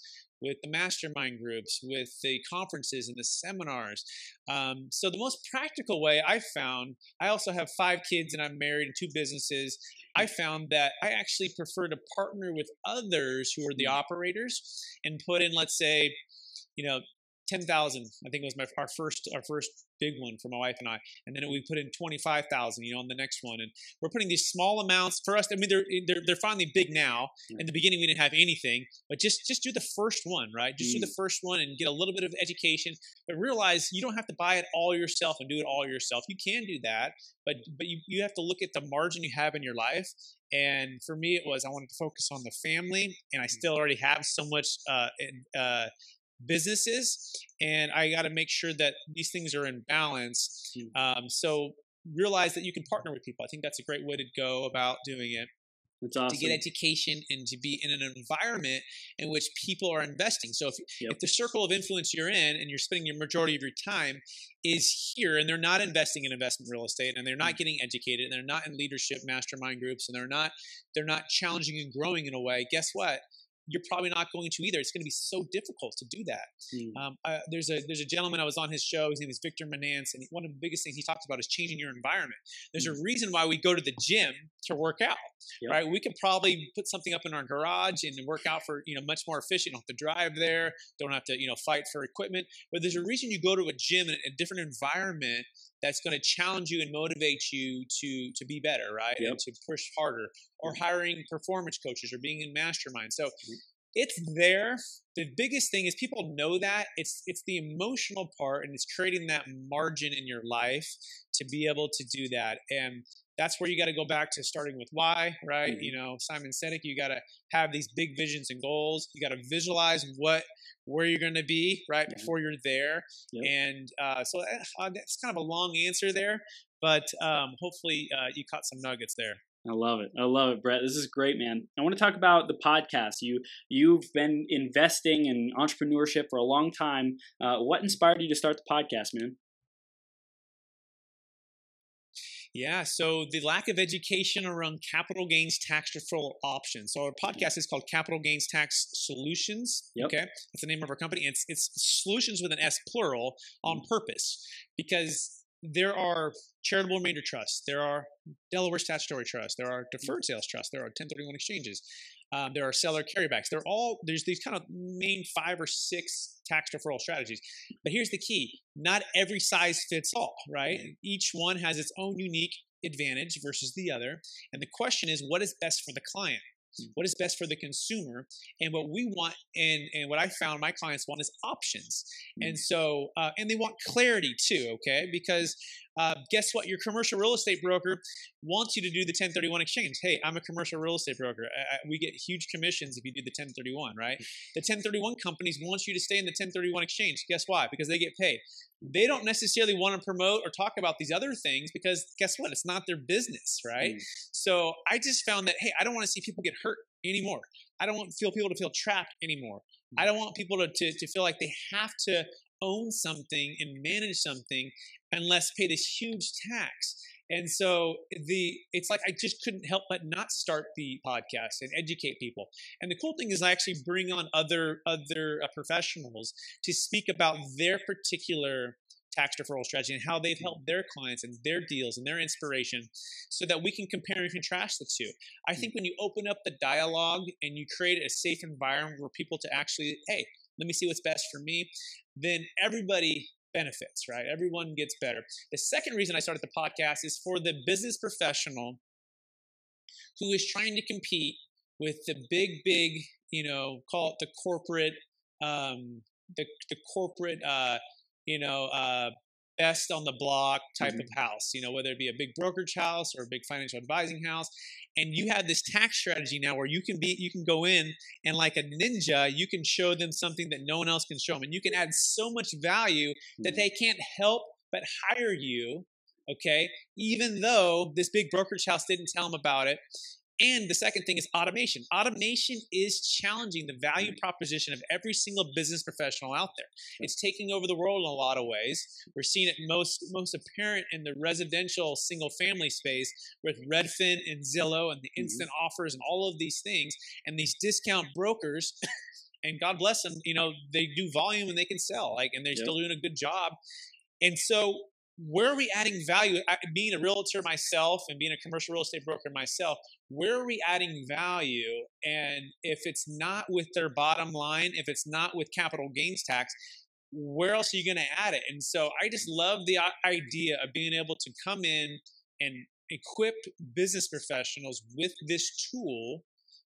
with the mastermind groups, with the conferences and the seminars. Um, so, the most practical way I found, I also have five kids and I'm married and two businesses. I found that I actually prefer to partner with others who are the mm. operators and put in, let's say, you know, ten thousand. I think it was my our first our first big one for my wife and I, and then we put in twenty five thousand. You know, on the next one, and we're putting these small amounts for us. I mean, they're they're, they're finally big now. In the beginning, we didn't have anything, but just just do the first one, right? Just mm. do the mm. first one and get a little bit of education, but realize you don't have to buy it all yourself and do it all yourself. You can do that, but but you you have to look at the margin you have in your life and for me it was i wanted to focus on the family and i mm. still already have so much uh, uh, businesses, and I got to make sure that these things are in balance. Hmm. Um, so realize that you can partner with people. I think that's a great way to go about doing it. Awesome. To get education and to be in an environment in which people are investing. So if, yep. if the circle of influence you're in and you're spending your majority of your time is here and they're not investing in investment real estate and they're not hmm. getting educated and they're not in leadership mastermind groups and they're not they're not challenging and growing in a way, guess what? You're probably not going to either. It's going to be so difficult to do that. Mm. Um, uh, there's a there's a gentleman I was on his show. His name is Victor Menasce, and one of the biggest things he talks about is changing your environment. There's mm. a reason why we go to the gym to work out, yep. right? We could probably put something up in our garage and work out for you know much more efficient. Don't have to drive there. Don't have to you know fight for equipment. But there's a reason you go to a gym in a different environment that's going to challenge you and motivate you to to be better, right? Yep. And to push harder. Or hiring performance coaches or being in masterminds. So mm-hmm. It's there. The biggest thing is people know that it's it's the emotional part and it's creating that margin in your life to be able to do that. And that's where you got to go back to starting with why, right? Mm-hmm. You know, Simon Sinek, you got to have these big visions and goals. You got to visualize what where you're going to be right yeah. before you're there. Yep. And uh, so that, uh, that's kind of a long answer there, but um, hopefully uh, you caught some nuggets there. I love it. I love it, Brett. This is great, man. I want to talk about the podcast. You you've been investing in entrepreneurship for a long time. Uh, what inspired you to start the podcast, man? Yeah, so the lack of education around capital gains tax deferral options. So our podcast is called Capital Gains Tax Solutions. Yep. Okay, that's the name of our company. It's it's solutions with an S plural on mm. purpose because there are charitable remainder trusts, there are Delaware statutory trusts, there are deferred sales trusts, there are 1031 exchanges, um, there are seller carrybacks. They're all there's these kind of main five or six tax deferral strategies. But here's the key: not every size fits all. Right? Each one has its own unique advantage versus the other. And the question is, what is best for the client? Hmm. What is best for the consumer? And what we want, and and what I found my clients want is options. And so, uh, and they want clarity too. Okay, because uh, guess what? Your commercial real estate broker wants you to do the 1031 exchange. Hey, I'm a commercial real estate broker. I, I, we get huge commissions if you do the 1031, right? The 1031 companies want you to stay in the 1031 exchange. Guess why? Because they get paid. They don't necessarily want to promote or talk about these other things because guess what? It's not their business, right? Mm. So I just found that, hey, I don't want to see people get hurt anymore. I don't want feel people to feel trapped anymore. I don't want people to, to, to feel like they have to own something and manage something unless pay this huge tax. And so the it's like I just couldn't help but not start the podcast and educate people. And the cool thing is I actually bring on other other uh, professionals to speak about their particular tax deferral strategy and how they've helped their clients and their deals and their inspiration so that we can compare and contrast the two. I think when you open up the dialogue and you create a safe environment for people to actually, hey, let me see what's best for me, then everybody benefits, right? Everyone gets better. The second reason I started the podcast is for the business professional who is trying to compete with the big, big, you know, call it the corporate, um, the, the corporate, uh, you know, uh, best on the block type mm-hmm. of house, you know, whether it be a big brokerage house or a big financial advising house. And you have this tax strategy now where you can be, you can go in and like a ninja, you can show them something that no one else can show them. And you can add so much value mm-hmm. that they can't help but hire you. Okay. Even though this big brokerage house didn't tell them about it. And the second thing is automation. Automation is challenging the value mm. proposition of every single business professional out there. It's taking over the world in a lot of ways. We're seeing it most most apparent in the residential single family space with Redfin and Zillow and the mm-hmm. instant mm-hmm. offers and all of these things and these discount brokers [LAUGHS] and God bless them, you know, they do volume and they can sell like and they're yep. still doing a good job. And so where are we adding value? Being a realtor myself and being a commercial real estate broker myself, where are we adding value? And if it's not with their bottom line, if it's not with capital gains tax, where else are you going to add it? And so I just love the uh, idea of being able to come in and equip business professionals with this tool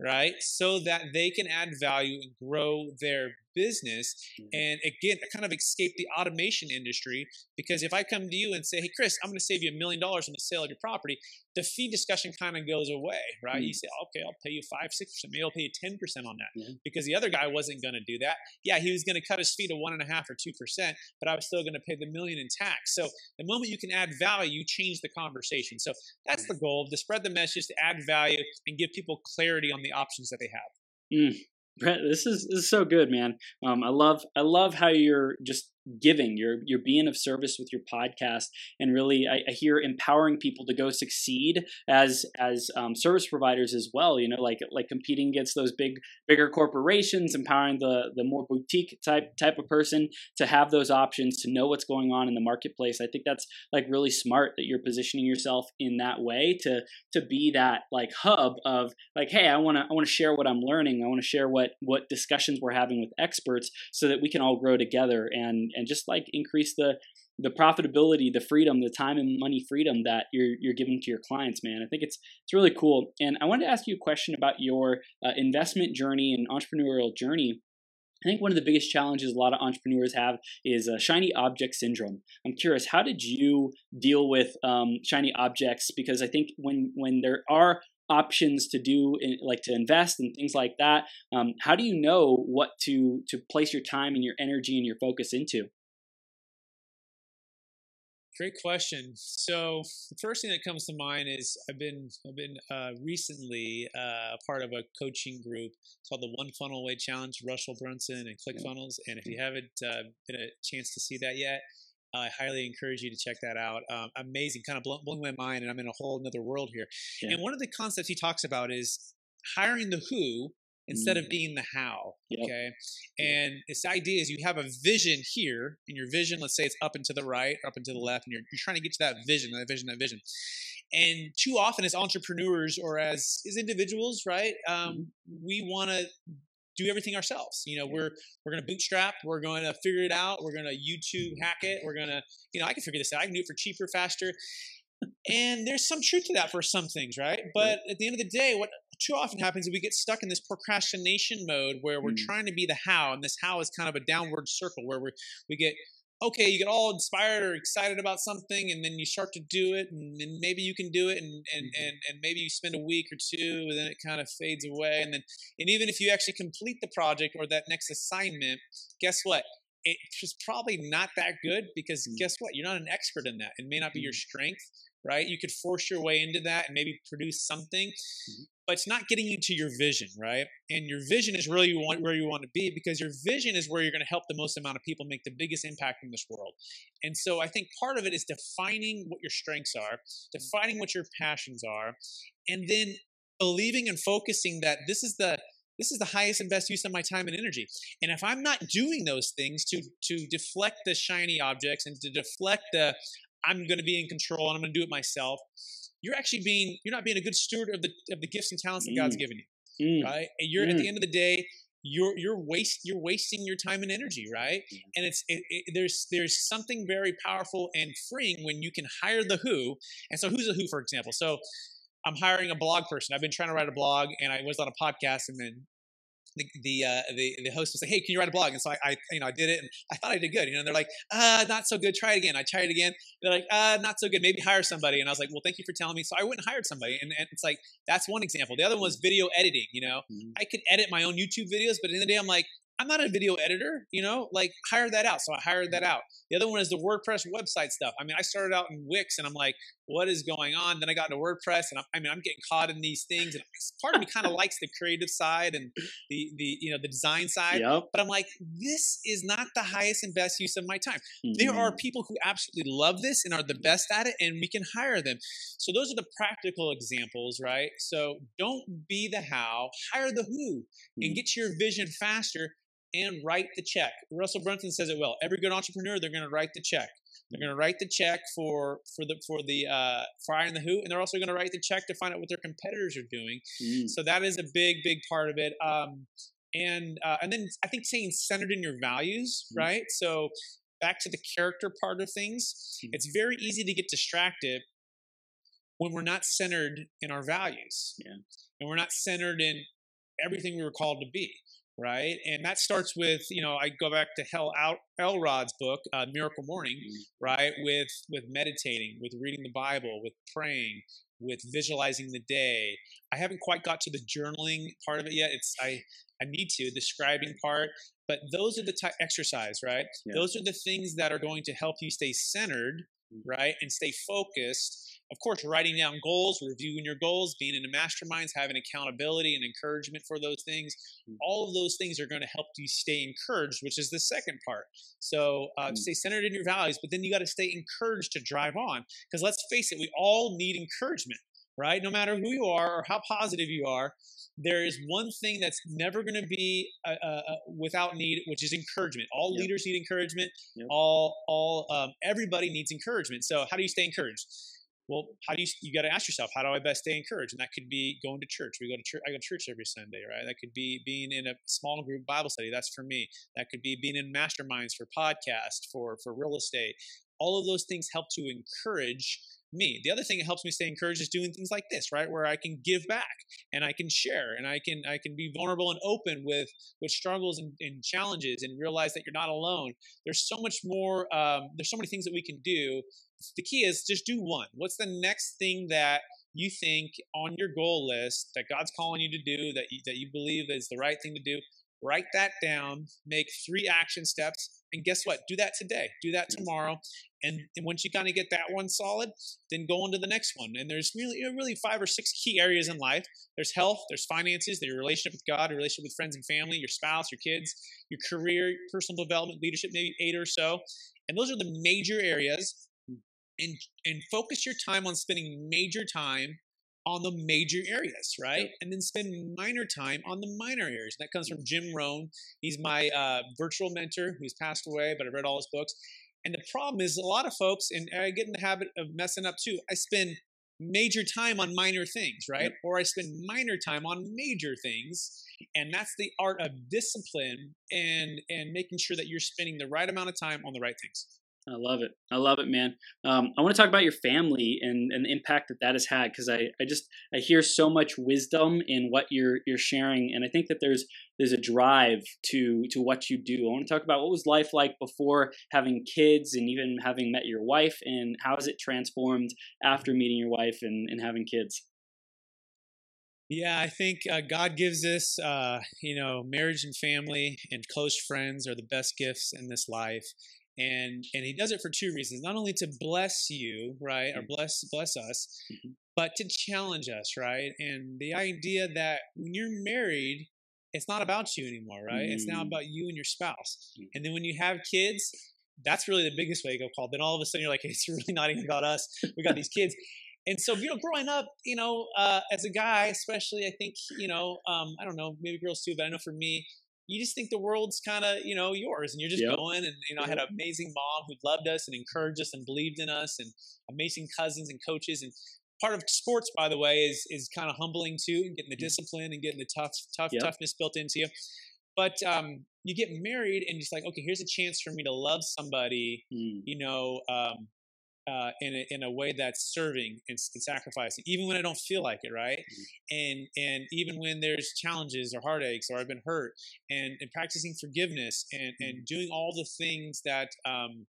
right? So that they can add value and grow their business mm-hmm. and again kind of escape the automation industry because if i come to you and say hey chris i'm going to save you a million dollars on the sale of your property the fee discussion kind of goes away right mm-hmm. you say okay i'll pay you 5 6% maybe i'll pay you 10% on that mm-hmm. because the other guy wasn't going to do that yeah he was going to cut his fee to 1.5 or 2% but i was still going to pay the million in tax so the moment you can add value you change the conversation so that's the goal to spread the message to add value and give people clarity on the options that they have mm. Brett, [LAUGHS] this is this is so good, man. Um, I love I love how you're just giving. You're you're being of service with your podcast, and really, I, I hear empowering people to go succeed as as um, service providers as well. You know, like like competing against those big bigger corporations, empowering the the more boutique type type of person to have those options, to know what's going on in the marketplace. I think that's like really smart that you're positioning yourself in that way to to be that like hub of like, hey, I want to I want to share what I'm learning. I want to share what what discussions we're having with experts so that we can all grow together and and just like increase the the profitability, the freedom, the time and money freedom that you're you're giving to your clients, man. I think it's it's really cool. And I wanted to ask you a question about your uh, investment journey and entrepreneurial journey. I think one of the biggest challenges a lot of entrepreneurs have is uh, shiny object syndrome. I'm curious, how did you deal with um, shiny objects? Because I think when when there are options to do in, like to invest and things like that um, how do you know what to to place your time and your energy and your focus into Great question. So the first thing that comes to mind is I've been I've been uh, recently uh, part of a coaching group called the One Funnel Away Challenge. Russell Brunson and ClickFunnels, and if you haven't uh, been a chance to see that yet, I highly encourage you to check that out. Um, amazing, kind of blowing my mind, and I'm in a whole another world here. Yeah. And one of the concepts he talks about is hiring the who instead of mm. being the how. Yep. Okay. And this idea is you have a vision here, and your vision, let's say it's up and to the right, up and to the left, and you're, you're trying to get to that vision, that vision, that vision. And too often, as entrepreneurs or as as individuals, right, um, mm-hmm. we want to do everything ourselves. You know, we're we're going to bootstrap. We're going to figure it out. We're going to YouTube hack it. We're going to, you know, I can figure this out. I can do it for cheaper, faster. and there's some truth to that for some things, right? But at the end of the day, what too often happens is we get stuck in this procrastination mode where we're mm. trying to be the how, and this how is kind of a downward circle where we we get okay, you get all inspired or excited about something, and then you start to do it, and, and maybe you can do it, and, and, mm-hmm. and, and maybe you spend a week or two, and then it kind of fades away. And then, and even if you actually complete the project or that next assignment, guess what? It's probably not that good because mm. guess what? You're not an expert in that. It may not be your mm. strength, right? You could force your way into that and maybe produce something, mm-hmm. But it's not getting you to your vision, right? And your vision is really where you want to be because your vision is where you're going to help the most amount of people make the biggest impact in this world. And so I think part of it is defining what your strengths are, defining what your passions are, and then believing and focusing that this is the this is the highest and best use of my time and energy. And if I'm not doing those things to to deflect the shiny objects and to deflect the I'm going to be in control and I'm going to do it myself. You're actually being you're not being a good steward of the of the gifts and talents that mm. God's given you, mm. right? And you're mm. at the mm. end of the day, you're you're waste you're wasting your time and energy, right? And it's it, it, there's there's something very powerful and freeing when you can hire the who. And so, who's a who, for example? So I'm hiring a blog person. I've been trying to write a blog, and I was on a podcast, and then the the, uh, the the host was like, "Hey, can you write a blog?" And so I, I, you know I did it, and I thought I did good. You know, and they're like, "Uh, not so good. Try it again." I tried it again. They're like, "Uh, not so good. Maybe hire somebody." And I was like, "Well, thank you for telling me." So I went and hired somebody, and, and it's like that's one example. The other one was video editing. You know, mm-hmm. I could edit my own YouTube videos, but in the, the day, I'm like, I'm not a video editor, you know, like hire that out. So I hired that out. The other one is the WordPress website stuff. I mean, I started out in Wix and I'm like, what is going on? Then I got into WordPress and I'm, i mean, I'm getting caught in these things. And part of me kind of likes the creative side and the, the, you know, the design side. Yep. But I'm like, this is not the highest and best use of my time. Mm-hmm. There are mm-hmm. people who absolutely love this and are the best at it and we can hire them. So those are the practical examples, right? So don't be the how, hire the who mm-hmm. and get your vision faster and write the check. Russell Brunson says it well. Every good entrepreneur, they're going to write the check. They're going to write the check for for the for the uh, fire and the who, and they're also going to write the check to find out what their competitors are doing. Mm. So that is a big big part of it. Um, and uh, and then I think staying centered in your values, mm. right? So back to the character part of things, mm. it's very easy to get distracted when we're not centered in our values, yeah. and we're not centered in everything we were called to be right? And that starts with you know I go back to Hal Elrod's book, uh, Miracle Morning, mm-hmm. right? With with meditating, with reading the Bible, with praying, with visualizing the day. I haven't quite got to the journaling part of it yet. It's I I need to the scribing part, but those are the type exercise, right? Yeah. Those are the things that are going to help you stay centered right? And stay focused. Of course, writing down goals, reviewing your goals, being in the masterminds, having accountability and encouragement for those things. Mm. All of those things are going to help you stay encouraged, which is the second part. So uh, mm. stay centered in your values, but then you got to stay encouraged to drive on. Because let's face it, we all need encouragement, right? No matter who you are or how positive you are, there is one thing that's never going to be uh, uh, uh, without need, which is encouragement. All yep. leaders need encouragement. Yep. All, all, um, everybody needs encouragement. So, how do you stay encouraged? Well, how do you? You got to ask yourself, how do I best stay encouraged? And that could be going to church. We go to church. I go to church every Sunday, right? That could be being in a small group Bible study. That's for me. That could be being in masterminds for podcast, for for real estate. All of those things help to encourage me. The other thing that helps me stay encouraged is doing things like this, right? Where I can give back and I can share and I can I can be vulnerable and open with with struggles and, and challenges and realize that you're not alone. There's so much more. Um, there's so many things that we can do. The key is just do one. What's the next thing that you think on your goal list that God's calling you to do that you, that you believe is the right thing to do? Write that down. Make three action steps and guess what? Do that today. Do that tomorrow. And, and once you kind of get that one solid, then go on to the next one. And there's really, you know, really five or six key areas in life. There's health, there's finances, there's your relationship with God, your relationship with friends and family, your spouse, your kids, your career, personal development, leadership, maybe eight or so. And those are the major areas. And, and focus your time on spending major time on the major areas, right? Yep. And then spend minor time on the minor areas. And that comes from Jim Rohn. He's my uh, virtual mentor who's passed away, but I've read all his books. And the problem is, a lot of folks, and I get in the habit of messing up too. I spend major time on minor things, right? Yep. Or I spend minor time on major things. And that's the art of discipline and and making sure that you're spending the right amount of time on the right things. I love it. I love it, man. Um, I want to talk about your family and, and the impact that that has had because I, I just I hear so much wisdom in what you're you're sharing, and I think that there's there's a drive to to what you do. I want to talk about what was life like before having kids and even having met your wife, and how has it transformed after meeting your wife and, and having kids. Yeah, I think uh, God gives us, uh, you know, marriage and family and close friends are the best gifts in this life and and he does it for two reasons not only to bless you right or mm. bless bless us mm-hmm. but to challenge us right and the idea that when you're married it's not about you anymore right mm. it's now mm. about you and your spouse mm. and then when you have kids that's really the biggest wake up call then all of a sudden you're like [LAUGHS] it's really not even about us we got these kids and so you know growing up you know uh, as a guy especially i think you know um, i don't know maybe girls too but i know for me you just think the world's kind of you know yours and you're just yep. going and you know i had an amazing mom who loved us and encouraged us and believed in us and amazing cousins and coaches and part of sports by the way is is kind of humbling too and getting the mm. discipline and getting the tough tough yep. toughness built into you but um, you get married and it's like okay here's a chance for me to love somebody mm. you know um, uh, in a, in a way that's serving and, and, sacrificing, even when I don't feel like it, right? Mm-hmm. And and even when there's challenges or heartaches or I've been hurt, and, and practicing forgiveness and mm-hmm. and doing all the things that um,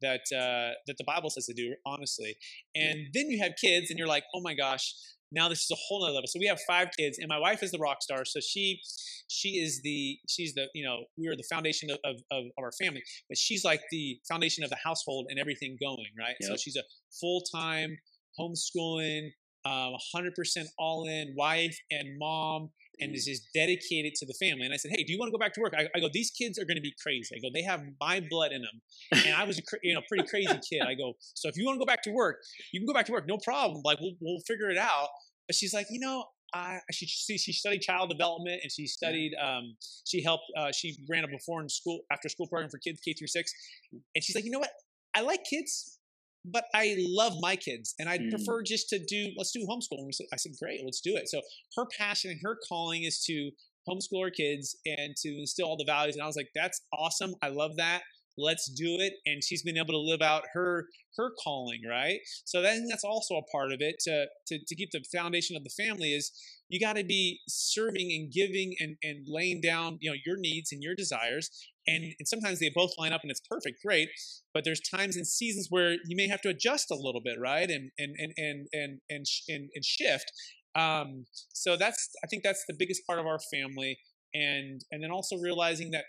that uh, that the Bible says to do, honestly. And then you have kids, and you're like, oh my gosh, now this is a whole nother level. So we have five kids, and my wife is the rock star. So she she is the she's the you know we are the foundation of, of, of our family, but she's like the foundation of the household and everything going right. Yep. So she's a full time homeschooling, um, 100% all in wife and mom and this is just dedicated to the family. And I said, "Hey, do you want to go back to work?" I, I go, "These kids are going to be crazy." I go, "They have my blood in them," and I was a you know pretty crazy kid. I go, "So if you want to go back to work, you can go back to work, no problem. Like we'll we'll figure it out." But she's like, you know, I, she, she, she studied child development and she studied um, she helped uh, she ran a before and school after school program for kids K through six and she's like you know what I like kids but I love my kids and I'd mm. prefer just to do let's do homeschooling I said great let's do it. So her passion and her calling is to homeschool her kids and to instill all the values and I was like that's awesome I love that let's do it and she's been able to live out her her calling right? So then that's also a part of it to to, to keep the foundation of the family is you got to be serving and giving and, and laying down you know your needs and your desires and, and sometimes they both line up and it's perfect great but there's times and seasons where you may have to adjust a little bit right and and and and and and, and, and shift um, so that's i think that's the biggest part of our family and and then also realizing that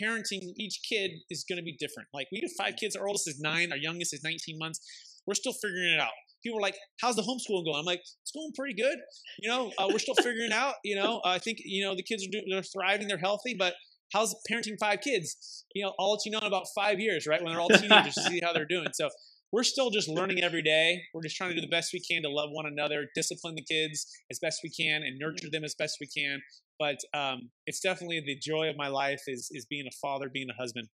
parenting each kid is going to be different. Like we have five kids. Our oldest is nine. Our youngest is 19 months. we're still figuring it out. People are like, "How's the homeschooling going?" I'm like, "It's going pretty good." You know, uh, we're still [LAUGHS] figuring out. You know, I think you know the kids are doing, they're thriving, they're healthy, but how's parenting five kids? You know, I'll let you know in about five years, right? When they're all teenagers to see how they're doing. So we're still just learning every day. We're just trying to do the best we can to love one another, discipline the kids as best we can, and nurture them as best we can. But um, it's definitely the joy of my life is is being a father, being a husband.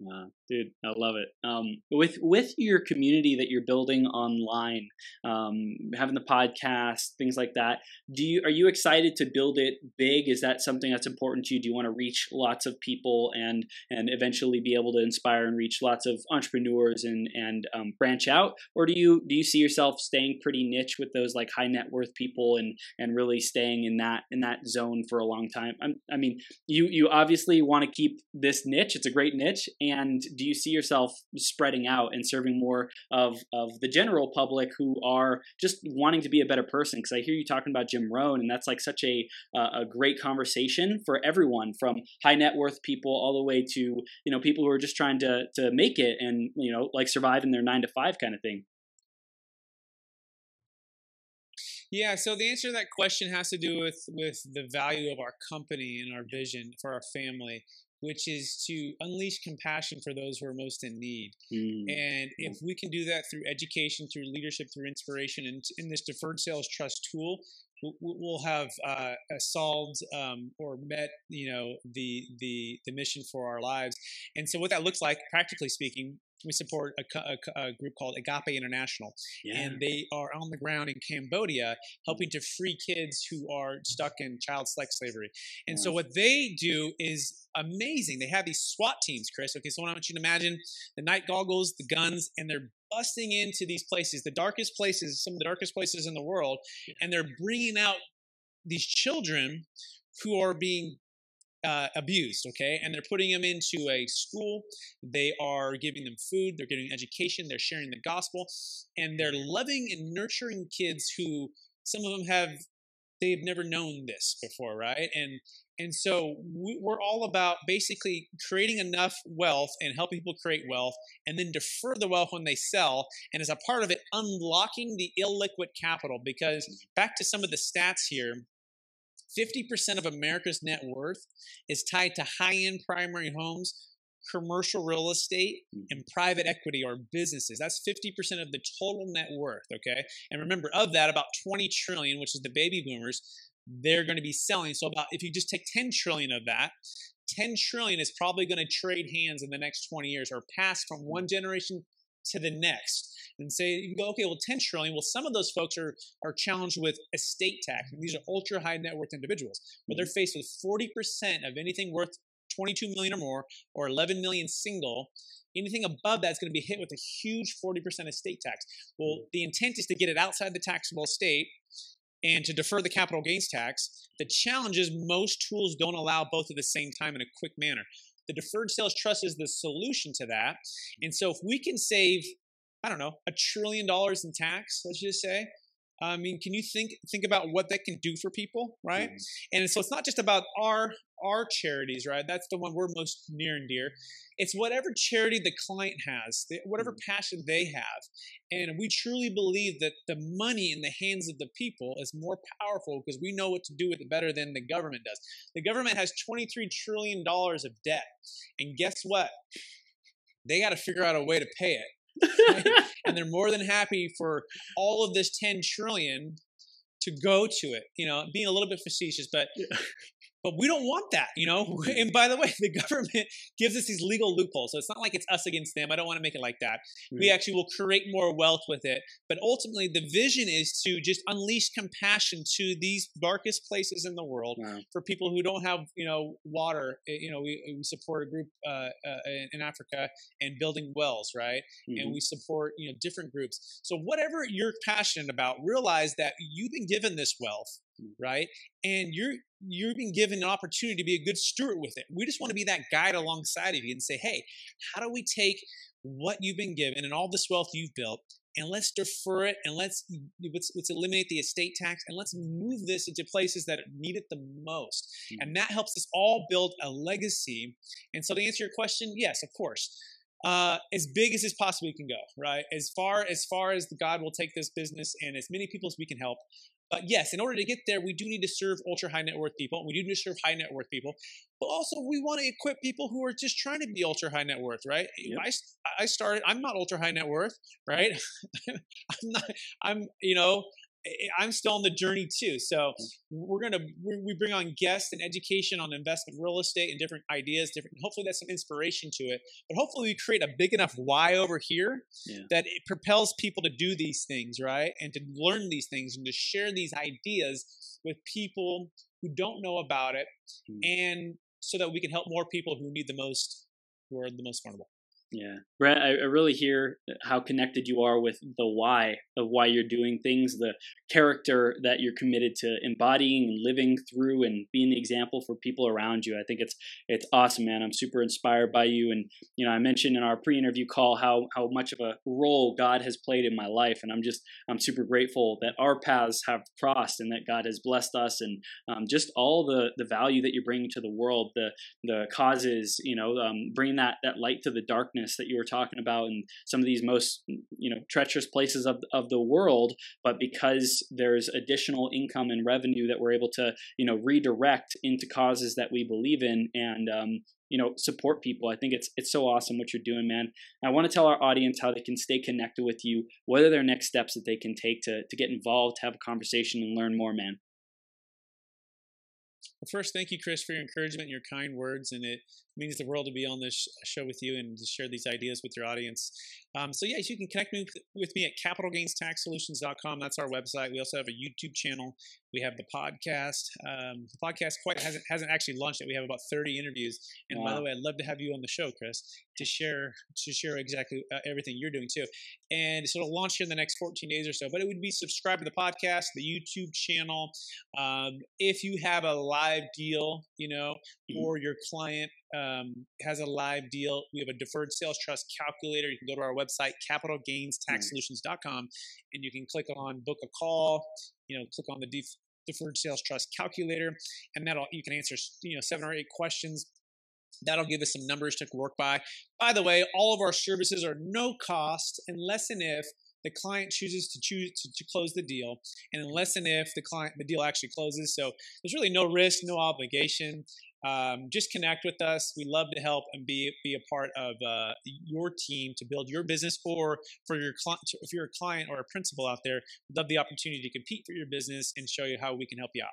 Uh, dude, I love it. Um, with with your community that you're building online, um, having the podcast, things like that. Do you are you excited to build it big? Is that something that's important to you? Do you want to reach lots of people and and eventually be able to inspire and reach lots of entrepreneurs and and um, branch out, or do you do you see yourself staying pretty niche with those like high net worth people and and really staying in that in that zone for a long time? I'm, I mean, you you obviously want to keep this niche. It's a great niche and do you see yourself spreading out and serving more of, of the general public who are just wanting to be a better person? Because I hear you talking about Jim Rohn, and that's like such a, uh, a great conversation for everyone from high net worth people all the way to, you know, people who are just trying to, to make it and, you know, like survive in their nine to five kind of thing. Yeah, so the answer to that question has to do with with the value of our company and our vision for our family which is to unleash compassion for those who are most in need. Mm. And if we can do that through education, through leadership, through inspiration, and in this deferred sales trust tool, we'll have uh, solved um, or met, you know, the the the mission for our lives. And so, what that looks like, practically speaking, we support a, a, a, group called Agape International, yeah. and they are on the ground in Cambodia helping mm. to free kids who are stuck in child sex slavery. And yeah. so what they do is amazing. They have these SWAT teams, Chris. Okay, so I want you to imagine the night goggles, the guns, and they're busting into these places, the darkest places, some of the darkest places in the world, and they're bringing out these children who are being uh, abused, okay? And they're putting them into a school. They are giving them food. They're getting education. They're sharing the gospel. And they're loving and nurturing kids who some of them have, they've never known this before, right? And and so we're all about basically creating enough wealth and helping people create wealth and then defer the wealth when they sell. And as a part of it, unlocking the illiquid capital. Because back to some of the stats here, 50% of America's net worth is tied to high end primary homes, commercial real estate, mm. and private equity or businesses. That's 50% of the total net worth, okay? And remember, of that, about 20 trillion, which is the baby boomers, they're going to be selling. So about if you just take 10 trillion of that, 10 trillion is probably going to trade hands in the next 20 years or pass from one generation to the next and say you can go okay well 10 trillion well some of those folks are are challenged with estate tax. And these are ultra high net worth individuals but they're faced with 40% of anything worth 22 million or more or 11 million single. Anything above that is going to be hit with a huge 40% estate tax. Well the intent is to get it outside the taxable estate and to defer the capital gains tax. The challenge is most tools don't allow both at the same time in a quick manner the deferred sales trust is the solution to that. And so if we can save, I don't know, a trillion dollars in tax, let's just say, I mean, can you think think about what that can do for people, right? Mm-hmm. And so it's not just about our our charities, right? That's the one we're most near and dear. It's whatever charity the client has, whatever mm-hmm. passion they have. And we truly believe that the money in the hands of the people is more powerful because we know what to do with it better than the government does. The government has $23 trillion of debt. And guess what? They got to figure out a way to pay it. [LAUGHS] and they're more than happy for all of this 10 trillion to go to it. You know, being a little bit facetious, but but we don't want that, you know? And by the way, [LAUGHS] the government gives us these legal loopholes. So it's not like it's us against them. I don't want to make it like that. Mm-hmm. We actually will create more wealth with it. But ultimately, the vision is to just unleash compassion to these darkest places in the world wow. for people who don't have, you know, water. Eh, you know, we, we support a group uh, uh, in Africa and building wells, right? Mm-hmm. And we support, you know, different groups. So whatever you're passionate about, realize that you've been given this wealth right? And you're you're being given an opportunity to be a good steward with it. We just want to be that guide alongside of you and say, hey, how do we take what you've been given and all this wealth you've built and let's defer it and let's, let's, let's eliminate the estate tax and let's move this into places that need it the most mm-hmm. and that helps us all build a legacy and so to answer your question yes of course uh, as big as this possibly can go, right? As far as far as God will take this business and as many people as we can help. But yes, in order to get there, we do need to serve ultra high net worth people. We do need to serve high net worth people. But also, we want to equip people who are just trying to be ultra high net worth, right? Yep. I, I started, I'm not ultra high net worth, right? [LAUGHS] I'm not, I'm, you know, I'm still on the journey too. So we're gonna we bring on guests and education on investment, real estate, and different ideas. Different. Hopefully, that's some inspiration to it. But hopefully, we create a big enough why over here yeah. that it propels people to do these things, right? And to learn these things and to share these ideas with people who don't know about it, mm. and so that we can help more people who need the most, who are the most vulnerable. Yeah, Brett, I, I really hear how connected you are with the why of why you're doing things, the character that you're committed to embodying and living through, and being the example for people around you. I think it's it's awesome, man. I'm super inspired by you, and you know, I mentioned in our pre-interview call how how much of a role God has played in my life, and I'm just I'm super grateful that our paths have crossed and that God has blessed us, and um, just all the the value that you're bringing to the world, the the causes, you know, um, bringing that that light to the darkness darkness that you were talking about in some of these most you know treacherous places of, of the world but because there's additional income and revenue that we're able to you know redirect into causes that we believe in and um, you know support people i think it's it's so awesome what you're doing man i want to tell our audience how they can stay connected with you what are their next steps that they can take to to get involved have a conversation and learn more man well, first, thank you, Chris, for your encouragement and your kind words. And it means the world to be on this show with you and to share these ideas with your audience. Um, so, yes, you can connect me with, me at capitalgainstaxsolutions.com. That's our website. We also have a YouTube channel. We have the podcast. Um, the podcast quite hasn't hasn't actually launched yet. We have about 30 interviews. And wow. by the way, I'd love to have you on the show, Chris, to share to share exactly uh, everything you're doing too. And so it'll launch in the next 14 days or so. But it would be subscribe to the podcast, the YouTube channel. Um, if you have a live deal, you know, mm-hmm. or your client um, has a live deal. We have a deferred sales trust calculator. You can go to our website, capitalgainstaxsolutions.com, and you can click on book a call. You know, click on the def- deferred sales trust calculator, and that'll you can answer you know seven or eight questions. That'll give us some numbers to work by. By the way, all of our services are no cost unless and if the client chooses to choose to, to, close the deal, and unless and if the client the deal actually closes. So there's really no risk, no obligation. Um, just connect with us. We love to help and be be a part of uh, your team to build your business, or for your client, if you're a client or a principal out there, we'd love the opportunity to compete for your business and show you how we can help you out.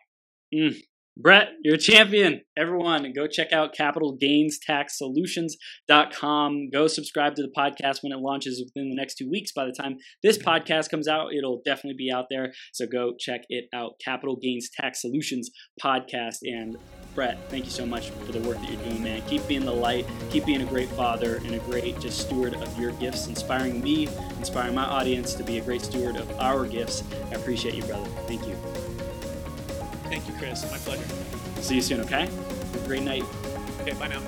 Mm, Brett, you're a champion. Everyone, go check out capitalgainstaxsolutions.com. Go subscribe to the podcast when it launches within the next two weeks. By the time this podcast comes out, it'll definitely be out there. So go check it out. Capital Gains Tax Solutions podcast. And Brett, thank you so much for the work that you're doing, man. Keep being the light, keep being a great father and a great just steward of your gifts, inspiring me, inspiring my audience to be a great steward of our gifts. I appreciate you, brother. Thank you. Thank you, Chris. My pleasure. See you soon, okay? Have a great night. Okay, bye now.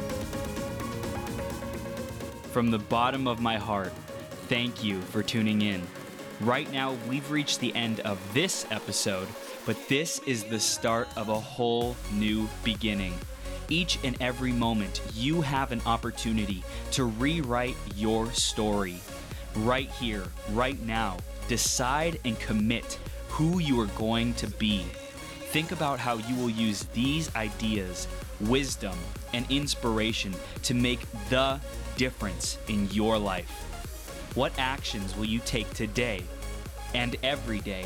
From the bottom of my heart, thank you for tuning in. Right now, we've reached the end of this episode, but this is the start of a whole new beginning. Each and every moment, you have an opportunity to rewrite your story. Right here, right now, decide and commit who you are going to be. Think about how you will use these ideas, wisdom, and inspiration to make the difference in your life. What actions will you take today and every day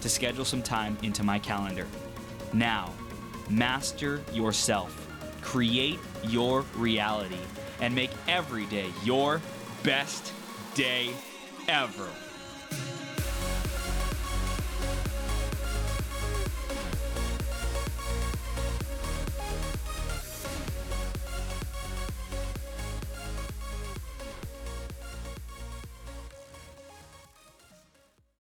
to schedule some time into my calendar. Now, master yourself, create your reality, and make every day your best day ever.